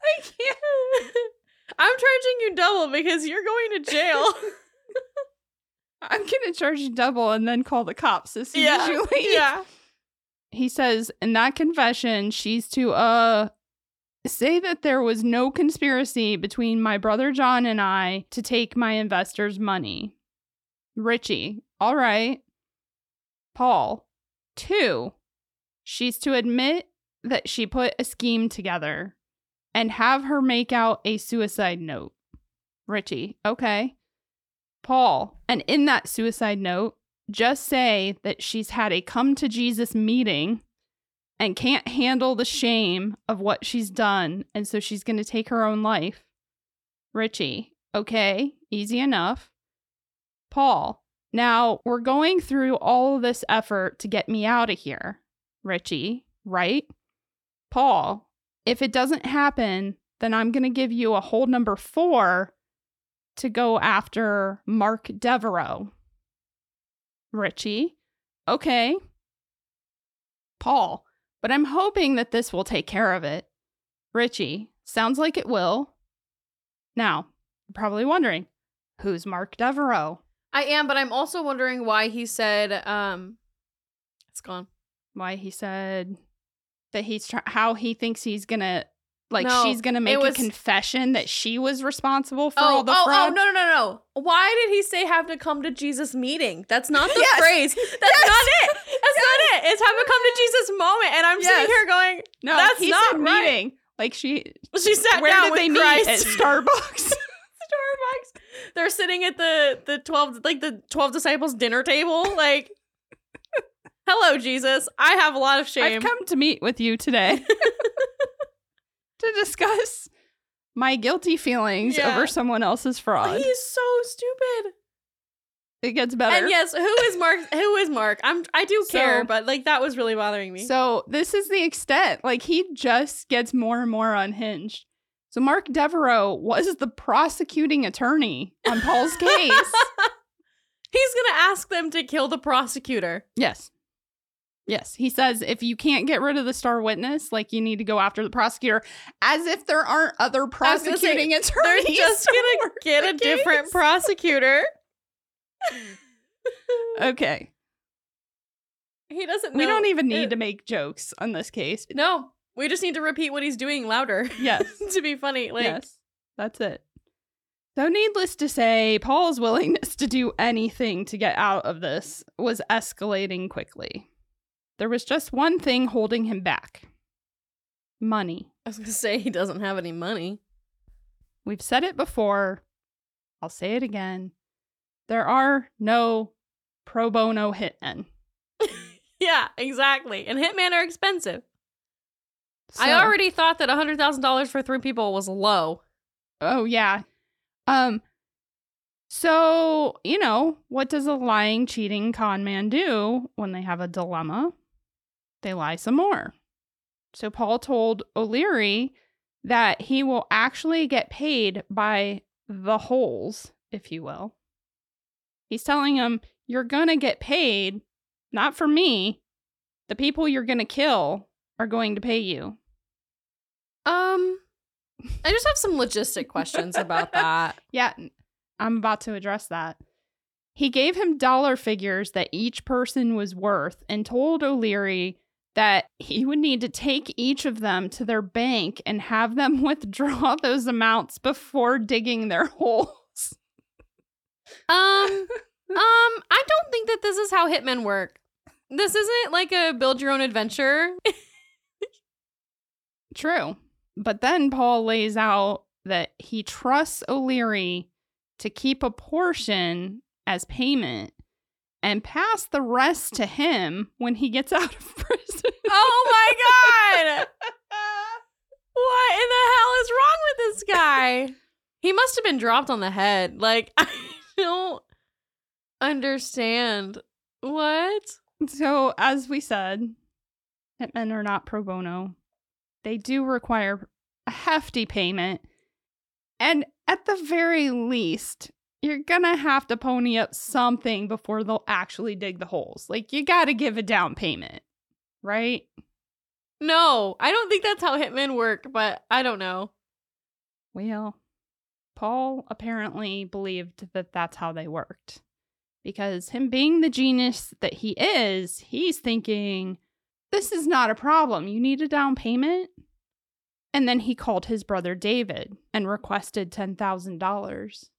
I can't. I'm charging you double because you're going to jail. I'm gonna charge you double and then call the cops as soon as you leave. yeah. he says in that confession she's to uh say that there was no conspiracy between my brother John and I to take my investors' money. Richie, all right. Paul, two, she's to admit that she put a scheme together and have her make out a suicide note. Richie, okay. Paul, and in that suicide note, just say that she's had a come to Jesus meeting and can't handle the shame of what she's done. And so she's going to take her own life. Richie, okay, easy enough. Paul, Now, we're going through all this effort to get me out of here, Richie, right? Paul, if it doesn't happen, then I'm going to give you a hold number four to go after Mark Devereaux. Richie, okay. Paul, but I'm hoping that this will take care of it. Richie, sounds like it will. Now, you're probably wondering, who's Mark Devereaux? I am, but I'm also wondering why he said, um, it's gone. Why he said that he's try- how he thinks he's gonna like No, she's gonna make was- a confession that she was responsible for Oh, all the oh, oh, fraud. no, no, no, no. Why did he say have to come to Jesus meeting? That's not the Yes. phrase. That's Yes. not it. That's not it. It's have to come to Jesus moment. And I'm Yes. sitting here going, No, That's not right. meeting. Like she, she sat where down did they Christ. meet at Starbucks? Starbucks. They're sitting at the the twelve like the twelve disciples dinner table. Like, hello, Jesus. I have a lot of shame. I've come to meet with you today to discuss my guilty feelings Yeah. over someone else's fraud. He's so stupid. it gets better. And yes, who is Mark? Who is Mark? I'm. I do So- care, but like that was really bothering me. So this is the extent. Like he just gets more and more unhinged. So Mark Devereaux was the prosecuting attorney on Paul's case. He's gonna ask them to kill the prosecutor. yes. Yes. He says if you can't get rid of the star witness, like you need to go after the prosecutor, as if there aren't other gonna say, prosecuting They're attorneys. just gonna get a different prosecutor. Okay. he doesn't. We don't even need it. to make jokes on this case. No, we just need to repeat what he's doing louder Yes. to be funny. Like, yes. That's it. So, needless to say, Paul's willingness to do anything to get out of this was escalating quickly. There was just one thing holding him back money. I was gonna say he doesn't have any money. We've said it before. I'll say it again. There are no pro bono hitmen. Yeah, exactly. And hitmen are expensive. I already thought that hundred thousand dollars for three people was low. Oh yeah. Um so, you know, what does a lying, cheating con man do when they have a dilemma? They lie some more. So Paul told O'Leary that he will actually get paid by the holes, if you will. He's telling him, You're gonna get paid, not for me. The people you're gonna kill are going to pay you. Um, I just have some logistic questions about that. Yeah, I'm about to address that. He gave him dollar figures that each person was worth and told O'Leary that he would need to take each of them to their bank and have them withdraw those amounts before digging their holes. Um, um, I don't think that this is how hitmen work. This isn't like a build your own adventure. True. But then Paul lays out that he trusts O'Leary to keep a portion as payment and pass the rest to him when he gets out of prison. oh my god! What in the hell is wrong with this guy? He must have been dropped on the head. Like I don't understand. What? So, as we said, hitmen are not pro bono. They do require a hefty payment. And at the very least, you're gonna have to pony up something before they'll actually dig the holes. Like, you gotta give a down payment, right? No, I don't think that's how hitmen work, but I don't know. Well, Paul apparently believed that that's how they worked. Because him being the genius that he is, he's thinking, this is not a problem. You need a down payment? And then he called his brother David and requested $10,000.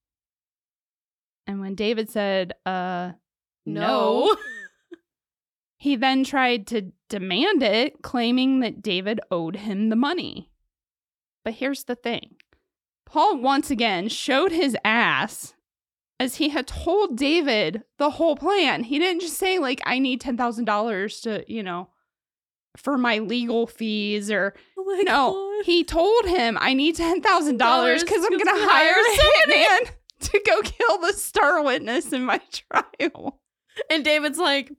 And when David said, uh, no, he then tried to demand it, claiming that David owed him the money. But here's the thing Paul once again showed his ass as he had told David the whole plan. He didn't just say, like, I need $10,000 to, you know, for my legal fees or Oh no, God. he told him I need ten thousand dollars because I'm going to hire hire a hitman to go kill the star witness in my trial. And David's like,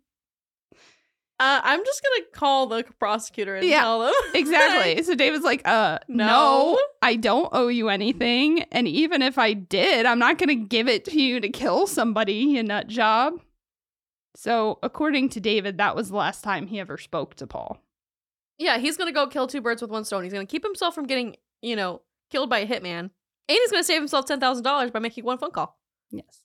uh, I'm just gonna call the prosecutor and Yeah, tell them. Exactly. so David's like, uh, no. No. I don't owe you anything. And even if I did, I'm not going to give it to you to kill somebody, you nut job. So, according to David, that was the last time he ever spoke to Paul. yeah, he's gonna go kill two birds with one stone. He's gonna keep himself from getting, you know, killed by a hitman, and he's gonna save himself ten thousand dollars by making one phone call. Yes.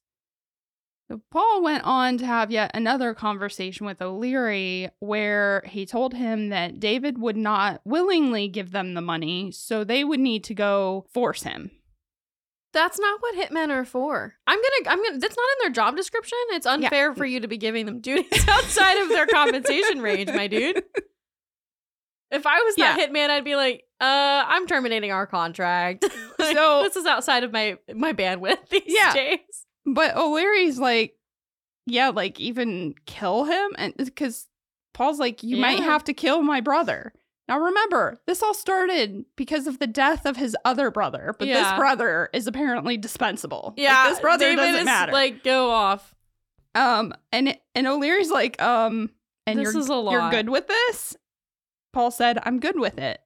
So Paul went on to have yet another conversation with O'Leary where he told him that David would not willingly give them the money, so they would need to go force him. That's not what hitmen are for. I'm gonna, I'm gonna. That's not in their job description. It's unfair for you to be giving them duties outside of their compensation range, my dude. If I was that hitman, I'd be like, uh, I'm terminating our contract. Like, So- this is outside of my my bandwidth these Yeah. days. But O'Leary's like, yeah, like even kill him, and because Paul's like, you might have to kill my brother. Now remember, this all started because of the death of his other brother, but this brother is apparently dispensable. Like, Yeah, this brother David doesn't is matter. Like, go off. um, and and O'Leary's like, um, and This you're you're good with this. Paul said, I'm good with it.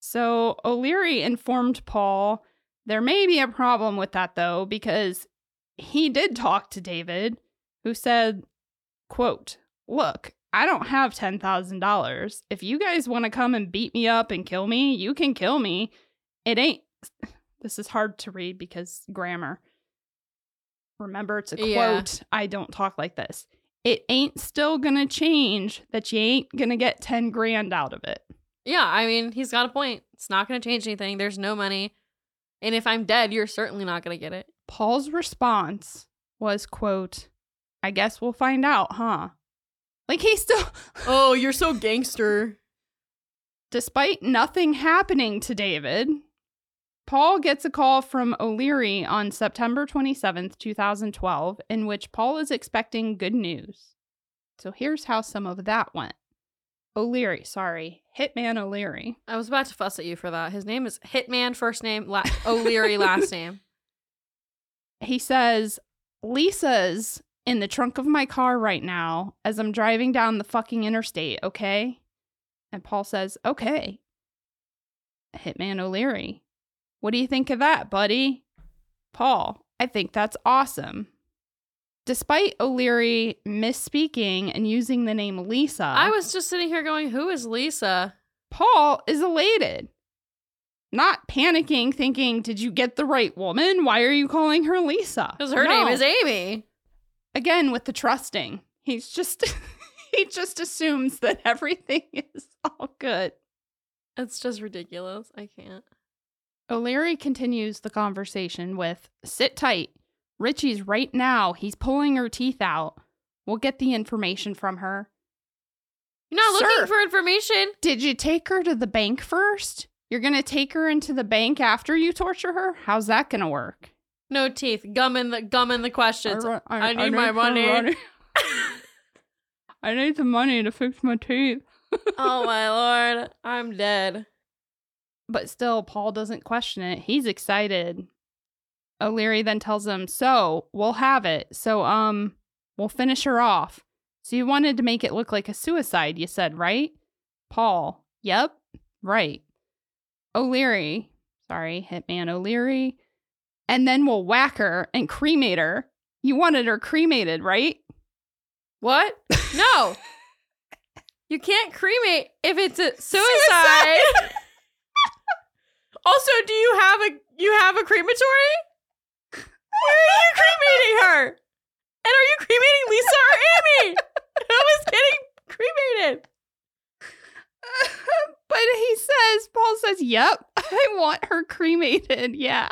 So O'Leary informed Paul there may be a problem with that though, because he did talk to David, who said, quote, Look, I don't have $10,000. If you guys want to come and beat me up and kill me, you can kill me. It ain't. This is hard to read because grammar. Remember, it's a Yeah. quote. I don't talk like this. It ain't still gonna change that you ain't gonna get 10 grand out of it. Yeah, I mean, he's got a point. It's not to change anything. There's no money. And if I'm dead, you're certainly not to get it. Paul's response was, quote, I guess we'll find out, huh? Like he still Oh, you're so gangster. despite nothing happening to David, Paul gets a call from O'Leary on September 27th, 2012, in which Paul is expecting good news. So here's how some of that went. O'Leary, sorry, Hitman O'Leary. I was about to fuss at you for that. His name is Hitman, first name, la- O'Leary, last name. He says, Lisa's in the trunk of my car right now as I'm driving down the fucking interstate, okay? And Paul says, okay. Hitman O'Leary, what do you think of that, buddy? Paul, I think that's awesome. Despite O'Leary misspeaking and using the name Lisa, I was just sitting here going, who is Lisa? Paul is elated. Not panicking, thinking, Did you get the right woman? Why are you calling her Lisa? Because her name is Amy. again with the trusting. He's just he just assumes that everything is all good. It's just ridiculous. I can't. O'Leary continues the conversation with sit tight. Richie's right now. He's pulling her teeth out. We'll get the information from her. You're not Sir. looking for information. Did you take her to the bank first? You're going to take her into the bank after you torture her? How's that going to work? No teeth. Gum in the gum in the questions. ru- I need my her money. I need the money to fix my teeth. oh my lord. I'm dead. But still, Paul doesn't question it. He's excited. O'Leary then tells him, So, we'll have it. So, um, we'll finish her off. So, you wanted to make it look like a suicide, you said, right? Paul, Yep, right. O'Leary, sorry, Hitman O'Leary. And then we'll whack her and cremate her. You wanted her cremated, right? What? No. you can't cremate if it's a suicide. also, do you have a you have a crematory? Where are you cremating her? And are you cremating Lisa or Amy? Who is getting cremated? but he says, Paul says, Yep, I want her cremated. Yeah.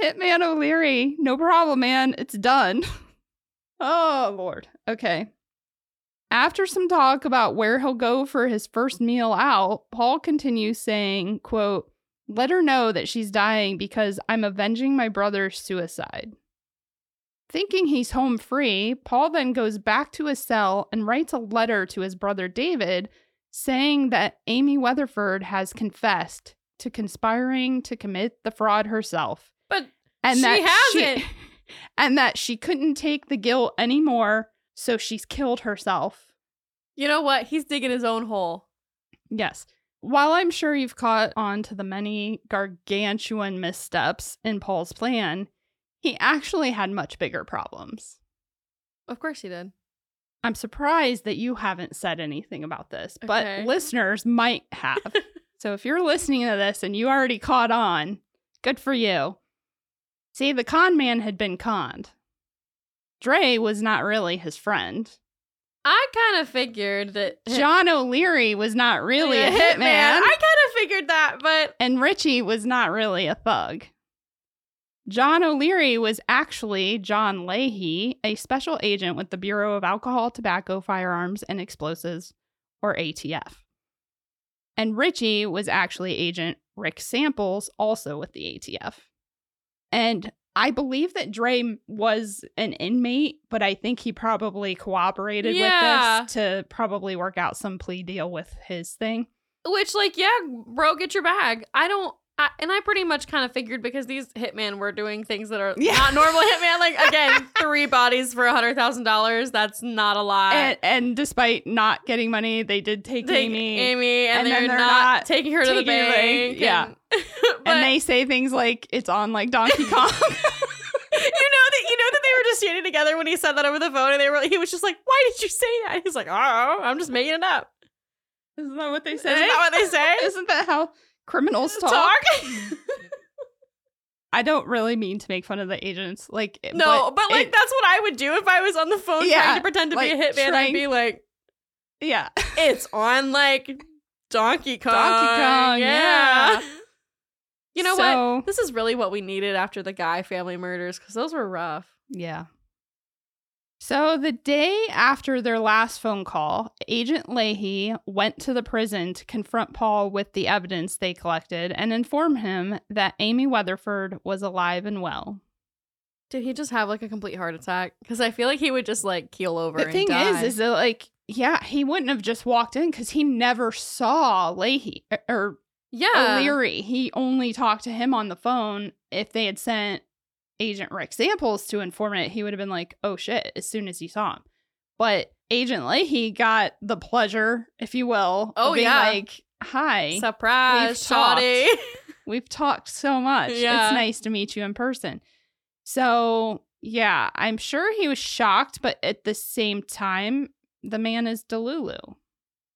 Hitman O'Leary, no problem, man. It's done. oh, Lord. Okay. After some talk about where he'll go for his first meal out, Paul continues saying, quote, let her know that she's dying because I'm avenging my brother's suicide. Thinking he's home free, Paul then goes back to his cell and writes a letter to his brother David saying that Amy Weatherford has confessed to conspiring to commit the fraud herself. But and She that hasn't. and that she couldn't take the guilt anymore, so she's killed herself. You know what? He's digging his own hole. Yes. While I'm sure you've caught on to the many gargantuan missteps in Paul's plan, he actually had much bigger problems. Of course he did. I'm surprised that you haven't said anything about this, but Okay. listeners might have. so if you're listening to this and you already caught on, good for you. See, the con man had been conned. Dre was not really his friend. I kind of figured that John O'Leary was not really a hitman. I kind of figured that, but and Richie was not really a thug. John O'Leary was actually John Leahy, a special agent with the Bureau of Alcohol, Tobacco, Firearms, and Explosives, or ATF. And Richie was actually Agent Rick Samples, also with the ATF. And I believe that Dre was an inmate, but I think he probably cooperated Yeah. with this to probably work out some plea deal with his thing. which like yeah, bro, get your bag. I don't. I, and I pretty much kind of figured because these hitmen were doing things that are Yeah. not normal hitman. Like again, three bodies for a hundred thousand dollars. That's not a lot. and, and despite not getting money, they did take Take Amy, Amy, and, and they're, they're not, not taking her to the taking to the bank. bank, yeah. and, but and they say things like it's on like Donkey Kong. you know that you know that they were just standing together when he said that over the phone, and they were he was just like, "Why did you say that?" He's like, "Oh, I'm just making it up." Isn't that what they say? Isn't that what they say? Isn't that how criminals talk? Talk? I don't really mean to make fun of the agents, like eh, no, but, like it- that's what I would do if I was on the phone Yeah, trying to pretend to be a like, hitman. I'd be like, yeah, "It's on like Donkey Kong." Donkey Kong, yeah. You know So- what? This is really what we needed after the Guy family murders because those were rough. Yeah. So the day after their last phone call, Agent Leahy went to the prison to confront Paul with the evidence they collected and inform him that Amy Weatherford was alive and well. Did he just have like a complete heart attack? Because I feel like he would just like keel over. The thing die. is, is that like, yeah, he wouldn't have just walked in because he never saw Leahy or- or yeah, O'Leary. He only talked to him on the phone. If they had sent Agent Rick Samples to inform it, he would have been like, oh shit, as soon as he saw him. But Agent Leahy got the pleasure, if you will, Oh, of being yeah. like, hi, surprise, We've talked. we've talked so much. Yeah. It's nice to meet you in person. So, yeah, I'm sure he was shocked, but at the same time, the man is Delulu.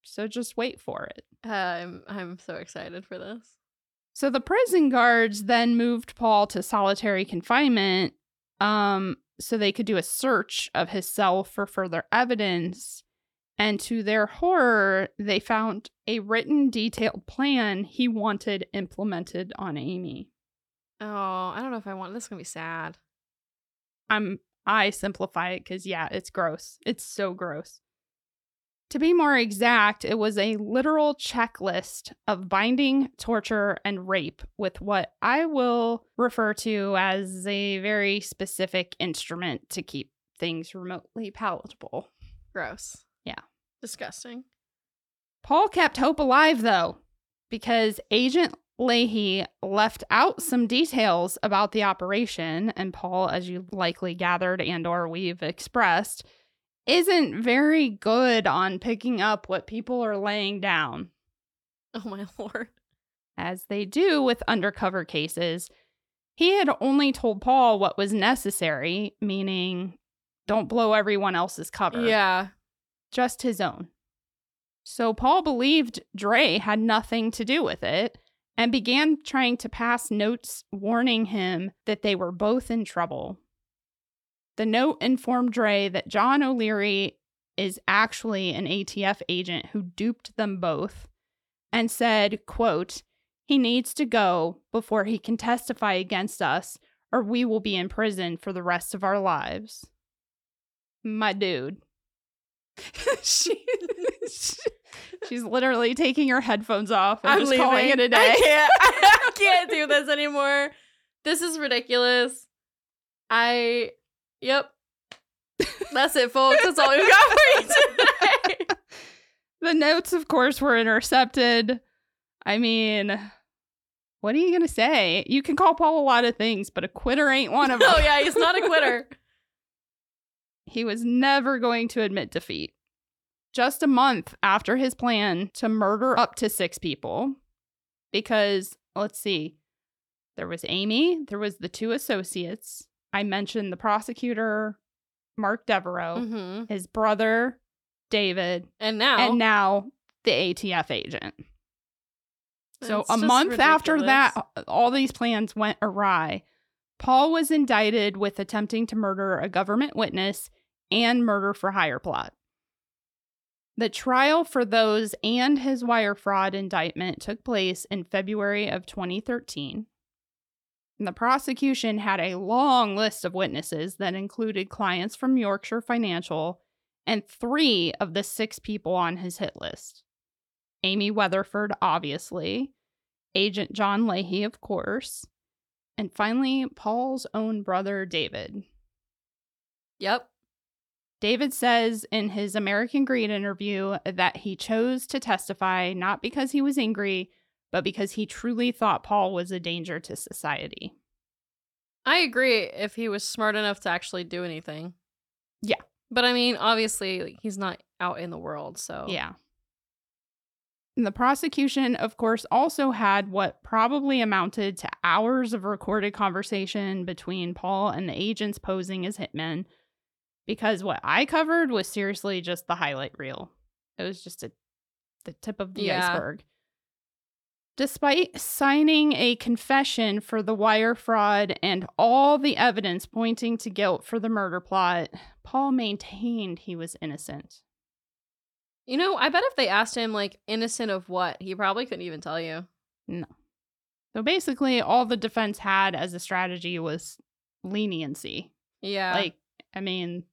So just wait for it. I'm I'm so excited for this. So the prison guards then moved Paul to solitary confinement um, so they could do a search of his cell for further evidence. And to their horror, they found a written, detailed plan he wanted implemented on Amy. Oh, I don't know if I want this. Is gonna be sad. I'm I simplify it because yeah, it's gross. It's so gross. To be more exact, it was a literal checklist of binding, torture, and rape with what I will refer to as a very specific instrument to keep things remotely palatable. Gross. Yeah. Disgusting. Paul kept hope alive though, because Agent Leahy left out some details about the operation, and Paul, as you likely gathered and or we've expressed, isn't very good on picking up what people are laying down, Oh my lord. as they do with undercover cases. He had only told Paul what was necessary, meaning don't blow everyone else's cover Yeah. just his own. So Paul believed Dre had nothing to do with it and began trying to pass notes warning him that they were both in trouble. The note informed Dre that John O'Leary is actually an ATF agent who duped them both and said, quote, he needs to go before he can testify against us or we will be in prison for the rest of our lives. My dude. she, she's literally taking her headphones off and I'm just leaving. calling it a I day. can't. I can't do this anymore. This is ridiculous. I. Yep. That's it, folks. That's all we've got for you today. The notes, of course, were intercepted. I mean, What are you going to say? You can call Paul a lot of things, but a quitter ain't one of oh, them. oh yeah, he's not a quitter. he was never going to admit defeat. Just a month after his plan to murder up to six people, because let's see, there was Amy, there was the two associates. I mentioned the prosecutor, Mark Devereaux, hmm his brother, David, And now, and now the ATF agent. So It's a month after that, all these plans went awry. Paul was indicted with attempting to murder a government witness and murder for hire plot. The trial for those and his wire fraud indictment took place in February of 2013. And the prosecution had a long list of witnesses that included clients from Yorkshire Financial and three of the six people on his hit list. Amy Weatherford, obviously, Agent John Leahy, of course, and finally, Paul's own brother, David. Yep. David says in his American Greed interview that he chose to testify not because he was angry, but because he truly thought Paul was a danger to society. I agree if he was smart enough to actually do anything. Yeah. But I mean, obviously, like, he's not out in the world, so. Yeah. And the prosecution, of course, also had what probably amounted to hours of recorded conversation between Paul and the agents posing as hitmen, because what I covered was seriously just the highlight reel. It was just a, the tip of the Yeah. iceberg. Despite signing a confession for the wire fraud and all the evidence pointing to guilt for the murder plot, Paul maintained he was innocent. You know, I bet if they asked him, like, innocent of what, he probably couldn't even tell you. No. So basically, all the defense had as a strategy was leniency. Yeah. Like, I mean,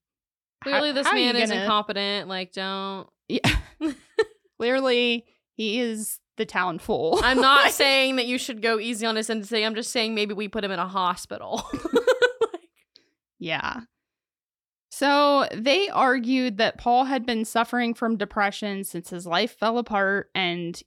how- clearly, this how man is gonna- incompetent. Like, don't. Yeah. Clearly, he is the town fool. I'm not Like, saying that you should go easy on his sentencing. I'm just saying maybe we put him in a hospital. Yeah. So they argued that Paul had been suffering from depression since his life fell apart and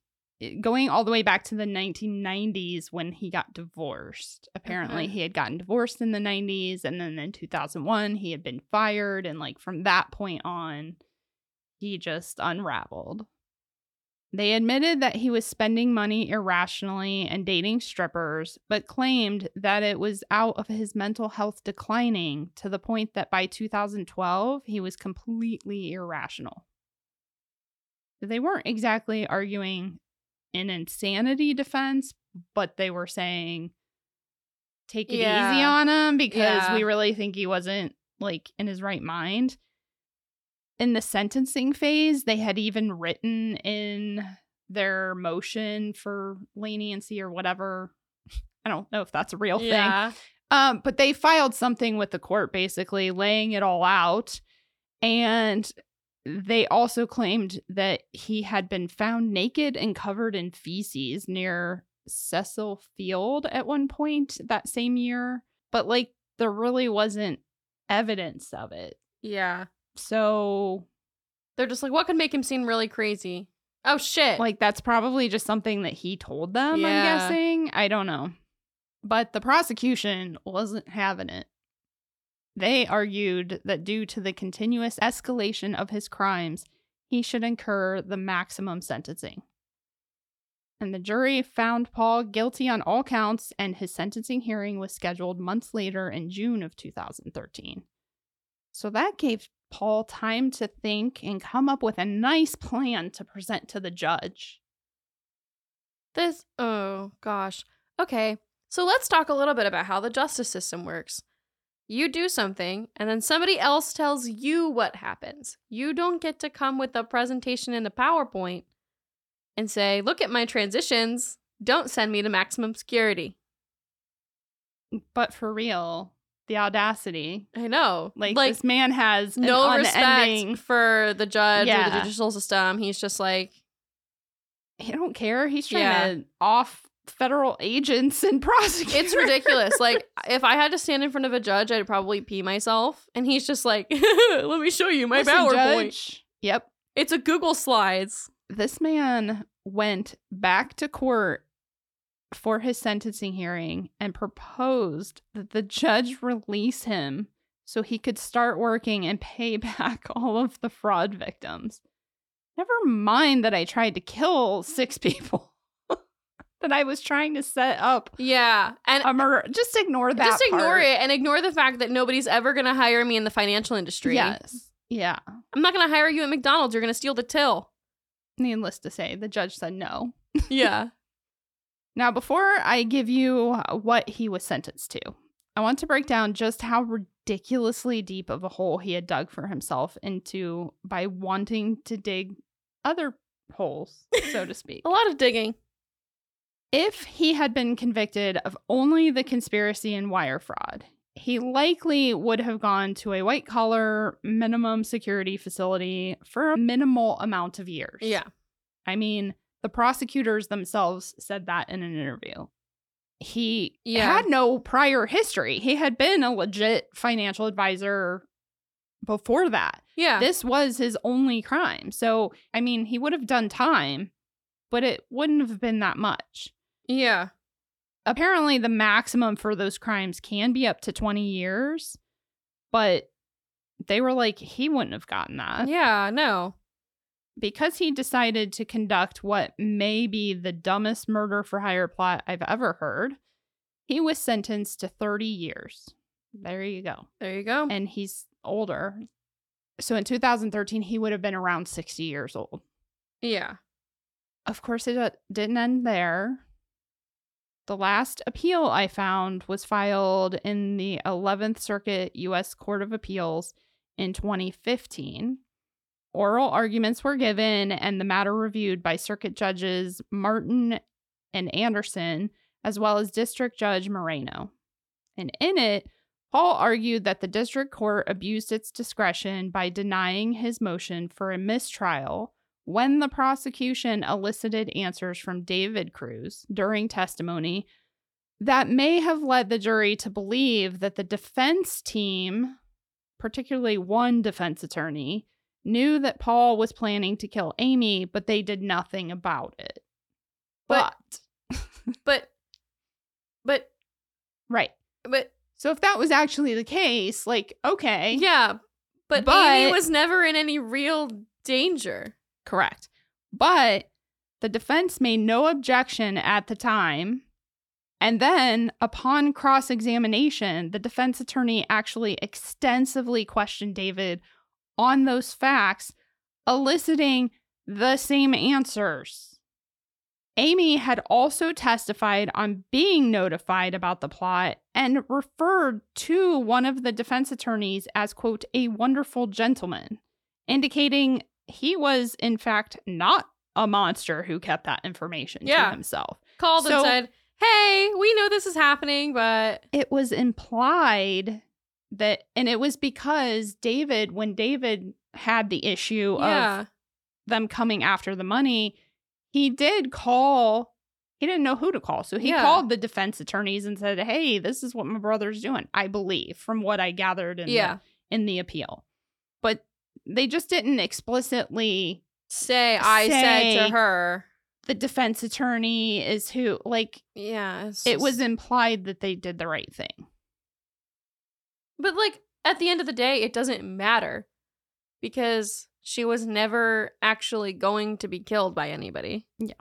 going all the way back to the 1990s when he got divorced. Apparently, he had gotten divorced in the 90s and then in 2001 he had been fired and like from that point on he just unraveled. They admitted that he was spending money irrationally and dating strippers, but claimed that it was out of his mental health declining to the point that by 2012, he was completely irrational. They weren't exactly arguing an insanity defense, but they were saying, take it easy on him because Yeah. we really think he wasn't like in his right mind in the sentencing phase, they had even written in their motion for leniency or whatever. I don't know if that's a real thing. Um, but they filed something with the court basically laying it all out. And they also claimed that he had been found naked and covered in feces near Cecil Field at one point that same year. But like there really wasn't evidence of it. Yeah. So They're just like, what could make him seem really crazy? Oh, shit. like that's probably just something that he told them, Yeah. I'm guessing. I don't know. But the prosecution wasn't having it. They argued that due to the continuous escalation of his crimes, he should incur the maximum sentencing. And the jury found Paul guilty on all counts, and his sentencing hearing was scheduled months later in June of 2013. So that gave Paul time to think and come up with a nice plan to present to the judge. This, oh gosh. Okay, so let's talk a little bit about how the justice system works. You do something, and then somebody else tells you what happens. You don't get to come with a presentation in a PowerPoint and say, look at my transitions. Don't send me to maximum security. But for real, the audacity. I know. Like, like this man has no respect for the judge or the judicial system. He's just like, He don't care. He's trying Yeah. to off federal agents and prosecutors. it's ridiculous. like, if I had to stand in front of a judge, I'd probably pee myself. And he's just like, let me show you my PowerPoint. Yep. It's a Google Slides. This man went back to court for his sentencing hearing and proposed that the judge release him so he could start working and pay back all of the fraud victims. Never mind that I tried to kill six people. that I was trying to set up Yeah. And a murder. Just ignore that. just ignore part. it and ignore the fact that nobody's ever going to hire me in the financial industry. Yes. Yeah. I'm not going to hire you at McDonald's. You're going to steal the till. Needless to say, the judge said no. Yeah. Now, before I give you what he was sentenced to, I want to break down just how ridiculously deep of a hole he had dug for himself into by wanting to dig other holes, so to speak. A lot of digging. If he had been convicted of only the conspiracy and wire fraud, he likely would have gone to a white collar minimum security facility for a minimal amount of years. Yeah. I mean, the prosecutors themselves said that in an interview. He Yeah. had no prior history. He had been a legit financial advisor before that. Yeah. This was his only crime. So, I mean, he would have done time, but it wouldn't have been that much. yeah. Apparently, the maximum for those crimes can be up to 20 years, but they were like, he wouldn't have gotten that Yeah. No. Because he decided to conduct what may be the dumbest murder for hire plot I've ever heard, he was sentenced to 30 years. There you go. There you go. And he's older. So in 2013, he would have been around 60 years old. yeah. Of course, it uh, didn't end there. The last appeal I found was filed in the 11th Circuit U.S. Court of Appeals in 2015. Oral arguments were given and the matter reviewed by circuit judges Martin and Anderson, as well as District Judge Moreno. And in it, Paul argued that the district court abused its discretion by denying his motion for a mistrial when the prosecution elicited answers from David Kruse during testimony that may have led the jury to believe that the defense team, particularly one defense attorney, knew that Paul was planning to kill Amy, but they did nothing about it. But- but But, but, right. but, So if that was actually the case, like, okay. yeah. But, But- Amy was never in any real danger. Correct. But the defense made no objection at the time. And then, upon cross examination, the defense attorney actually extensively questioned David on those facts, eliciting the same answers. Amy had also testified on being notified about the plot and referred to one of the defense attorneys as, quote, a wonderful gentleman, indicating he was, in fact, not a monster who kept that information Yeah. to himself. Called So- and said, hey, we know this is happening, but It was implied that, and it was because David, when David had the issue yeah. of them coming after the money, he did call. He didn't know who to call. So he Yeah. called the defense attorneys and said, Hey, this is what my brother's doing. I believe from what I gathered in, yeah. the, in the appeal. But they just didn't explicitly Say, I said to her. the defense attorney is who like Yeah. it's it was implied that they did the right thing. But like at the end of the day, it doesn't matter because she was never actually going to be killed by anybody. Yeah.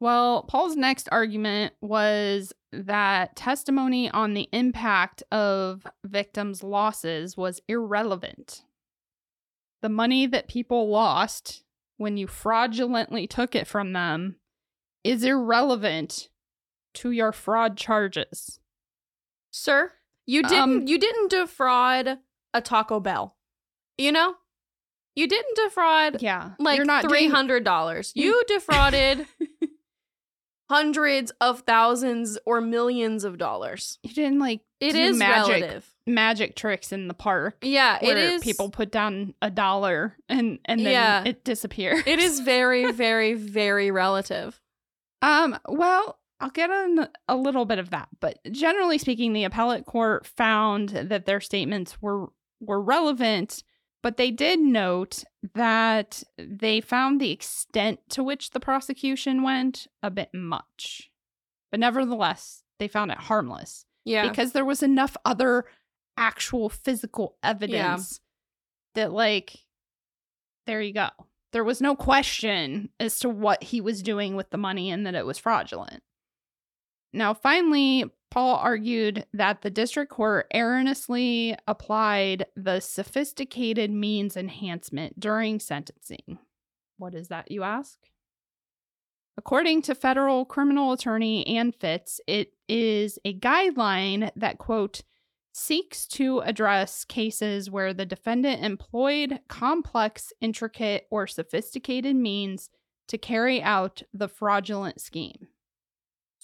Well, Paul's next argument was that testimony on the impact of victims' losses was irrelevant. The money that people lost when you fraudulently took it from them is irrelevant to your fraud charges. Sir, you didn't Um, you didn't defraud a Taco Bell. You know? You didn't defraud Yeah. like you're not three doing- hundred dollars. you- defrauded hundreds of thousands or millions of dollars. You didn't like It do is magic relative. magic tricks in the park. Yeah, where it is people put down a dollar and and then Yeah. it disappears. It is very, very, very relative. Um, well, I'll get on a little bit of that, but generally speaking, the appellate court found that their statements were were relevant But they did note that they found the extent to which the prosecution went a bit much. But nevertheless, they found it harmless Yeah. because there was enough other actual physical evidence that, like, there you go. There was no question as to what he was doing with the money and that it was fraudulent. Now, finally, Paul argued that the district court erroneously applied the sophisticated means enhancement during sentencing. What is that, you ask? According to federal criminal attorney Ann Fitz, it is a guideline that, quote, seeks to address cases where the defendant employed complex, intricate, or sophisticated means to carry out the fraudulent scheme.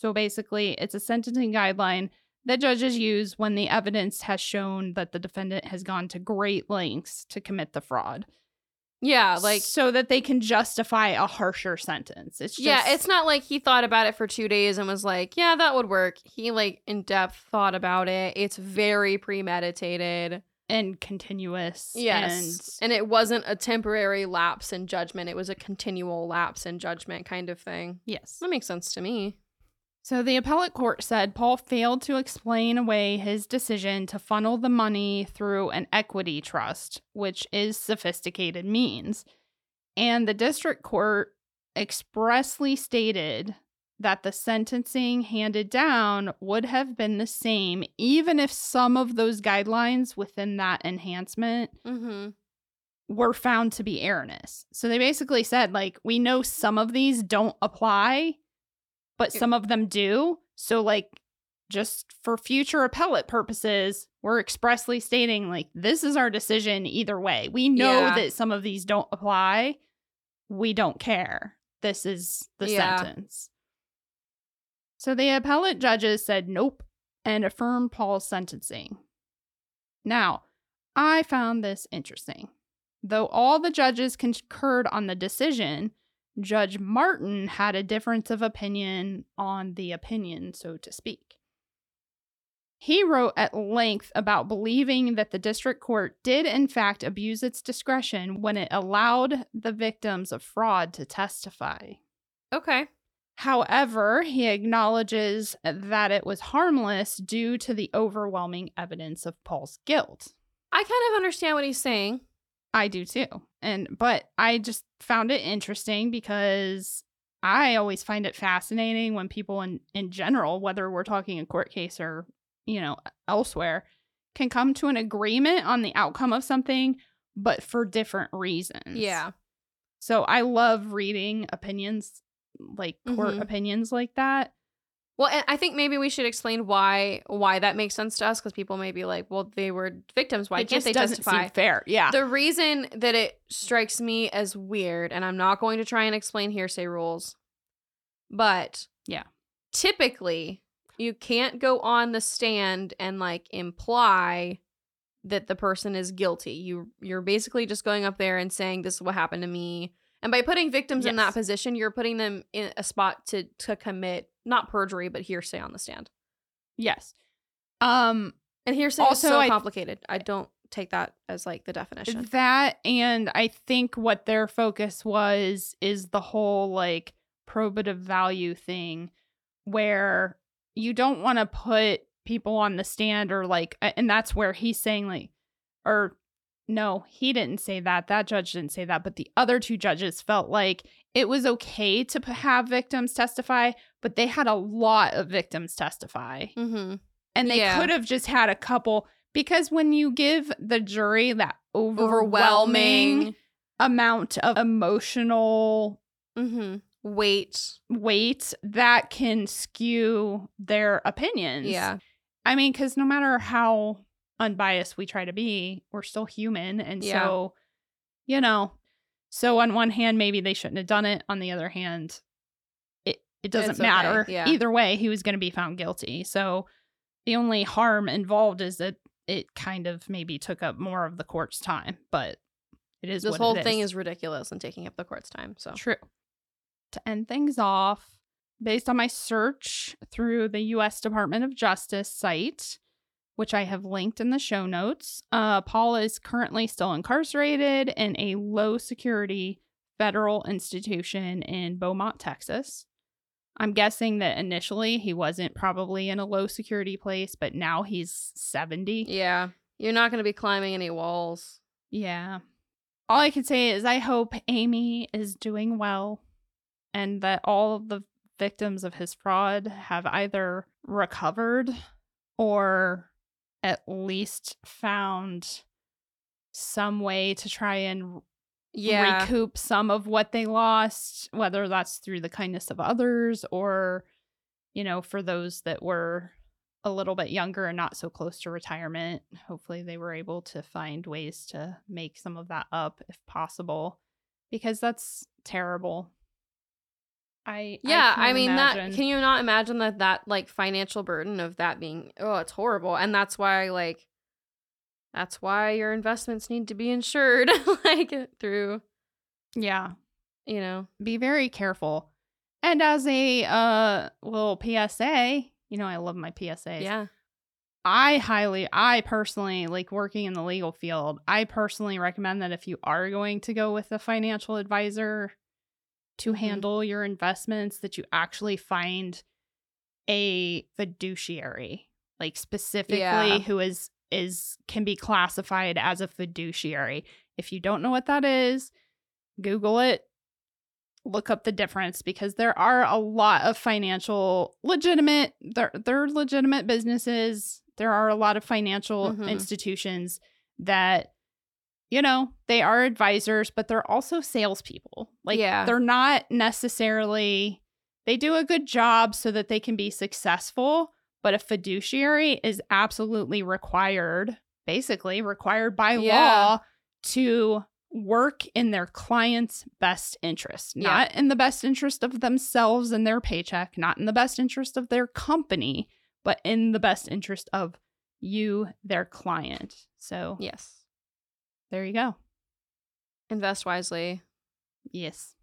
So basically, it's a sentencing guideline that judges use when the evidence has shown that the defendant has gone to great lengths to commit the fraud. yeah. Like, so that they can justify a harsher sentence. It's just, yeah, it's not like he thought about it for two days and was like, yeah, that would work. He, like, in depth thought about it. It's very premeditated. and continuous. Yes. and And it wasn't a temporary lapse in judgment, it was a continual lapse in judgment kind of thing. yes. That makes sense to me. So the appellate court said Paul failed to explain away his decision to funnel the money through an equity trust, which is sophisticated means. And the district court expressly stated that the sentencing handed down would have been the same, even if some of those guidelines within that enhancement Mm-hmm. were found to be erroneous. So they basically said, like, we know some of these don't apply, but some of them do. So, like, just for future appellate purposes, we're expressly stating, like, this is our decision either way. We know Yeah. that some of these don't apply. We don't care. This is the Yeah. sentence. So the appellate judges said nope and affirmed Paul's sentencing. Now, I found this interesting. Though all the judges concurred on the decision, Judge Martin had a difference of opinion on the opinion, so to speak. He wrote at length about believing that the district court did, in fact, abuse its discretion when it allowed the victims of fraud to testify. Okay. However, he acknowledges that it was harmless due to the overwhelming evidence of Paul's guilt. I kind of understand what he's saying. I do too. And but I just found it interesting because I always find it fascinating when people in in general, whether we're talking a court case or, you know, elsewhere, can come to an agreement on the outcome of something but for different reasons. Yeah. So I love reading opinions like court Mhm. opinions like that. Well, I think maybe we should explain why why that makes sense to us because people may be like, well, they were victims. Why it can't just they doesn't testify? seem fair. Yeah. The reason that it strikes me as weird, and I'm not going to try and explain hearsay rules, but Yeah. typically you can't go on the stand and like imply that the person is guilty. You you're basically just going up there and saying this is what happened to me. And by putting victims in that position, you're putting them in a spot to to commit not perjury but hearsay on the stand. yes. Um And hearsay Also, is so I- complicated. I don't take that as like the definition. That and I think what their focus was is the whole like probative value thing where you don't want to put people on the stand or like and that's where he's saying like or no, he didn't say that. That judge didn't say that, but the other two judges felt like it was okay to have victims testify, but they had a lot of victims testify Mm-hmm. and they Yeah. could have just had a couple because when you give the jury that overwhelming, Overwhelming. amount of emotional Mm-hmm. Wait. weight that can skew their opinions Yeah. i mean because no matter how unbiased we try to be we're still human and Yeah. so you know so on one hand maybe they shouldn't have done it on the other hand it it doesn't It's okay, matter yeah. either way he was going to be found guilty so the only harm involved is that it kind of maybe took up more of the court's time but it is This whole thing is ridiculous and taking up the court's time. So True. To end things off, based on my search through the US Department of Justice site, which I have linked in the show notes. Uh, Paul is currently still incarcerated in a low security federal institution in Beaumont, Texas. I'm guessing that initially he wasn't probably in a low security place, but now he's 70. Yeah. You're not going to be climbing any walls. Yeah. All I can say is I hope Amy is doing well and that all of the victims of his fraud have either recovered or at least found some way to try and Yeah. recoup some of what they lost, whether that's through the kindness of others or, you know, for those that were a little bit younger and not so close to retirement. Hopefully, they were able to find ways to make some of that up if possible, because that's terrible. I yeah, can't I, mean that can you not imagine that that like financial burden of that being oh, it's horrible. And that's why like that's why your investments need to be insured like through, yeah, you know. be very careful. And as a uh little PSA, you know, I love my PSAs. Yeah. I highly, I personally like working in the legal field. I personally recommend that if you are going to go with a financial advisor to Mhm. handle your investments, that you actually find a fiduciary, like specifically Yeah. who is is can be classified as a fiduciary. If you don't know what that is, Google it. Look up the difference because there are a lot of financial legitimate they're they're legitimate businesses. There are a lot of financial Mhm. institutions that you know they are advisors, but they're also salespeople. Like Yeah. they're not necessarily they do a good job so that they can be successful, but a fiduciary is absolutely required, basically required by Yeah. law to work in their client's best interest, Yeah. not in the best interest of themselves and their paycheck, not in the best interest of their company, but in the best interest of you, their client. So Yes. There you go. Invest wisely. Yes.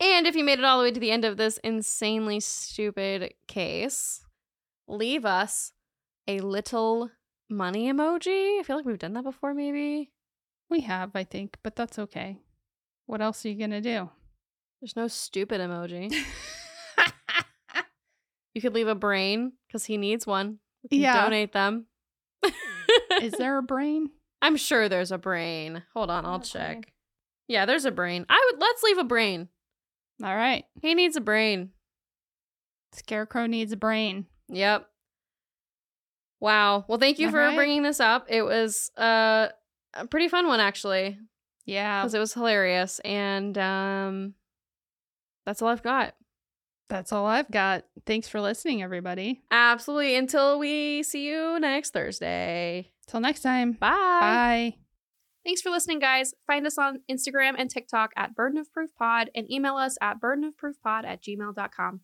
And if you made it all the way to the end of this insanely stupid case, leave us a little money emoji. I feel like we've done that before, maybe. We have, I think, but that's okay. What else are you going to do? There's no stupid emoji. You could leave a brain because he needs one. We can Yeah. donate them. Is there a brain? I'm sure there's a brain. Hold on, I'll check. Yeah, there's a brain. I would let's leave a brain. All right. He needs a brain. Scarecrow needs a brain. Yep. Wow. Well, thank you for Alright. bringing this up. It was uh, a pretty fun one actually Yeah. because it was hilarious and um that's all I've got. That's all I've got. Thanks for listening, everybody. Absolutely. Until we see you next Thursday. Till next time. Bye. Bye. Thanks for listening, guys. Find us on Instagram and TikTok at Burden of Proof Pod and email us at burdenofproofpod at gmail.com.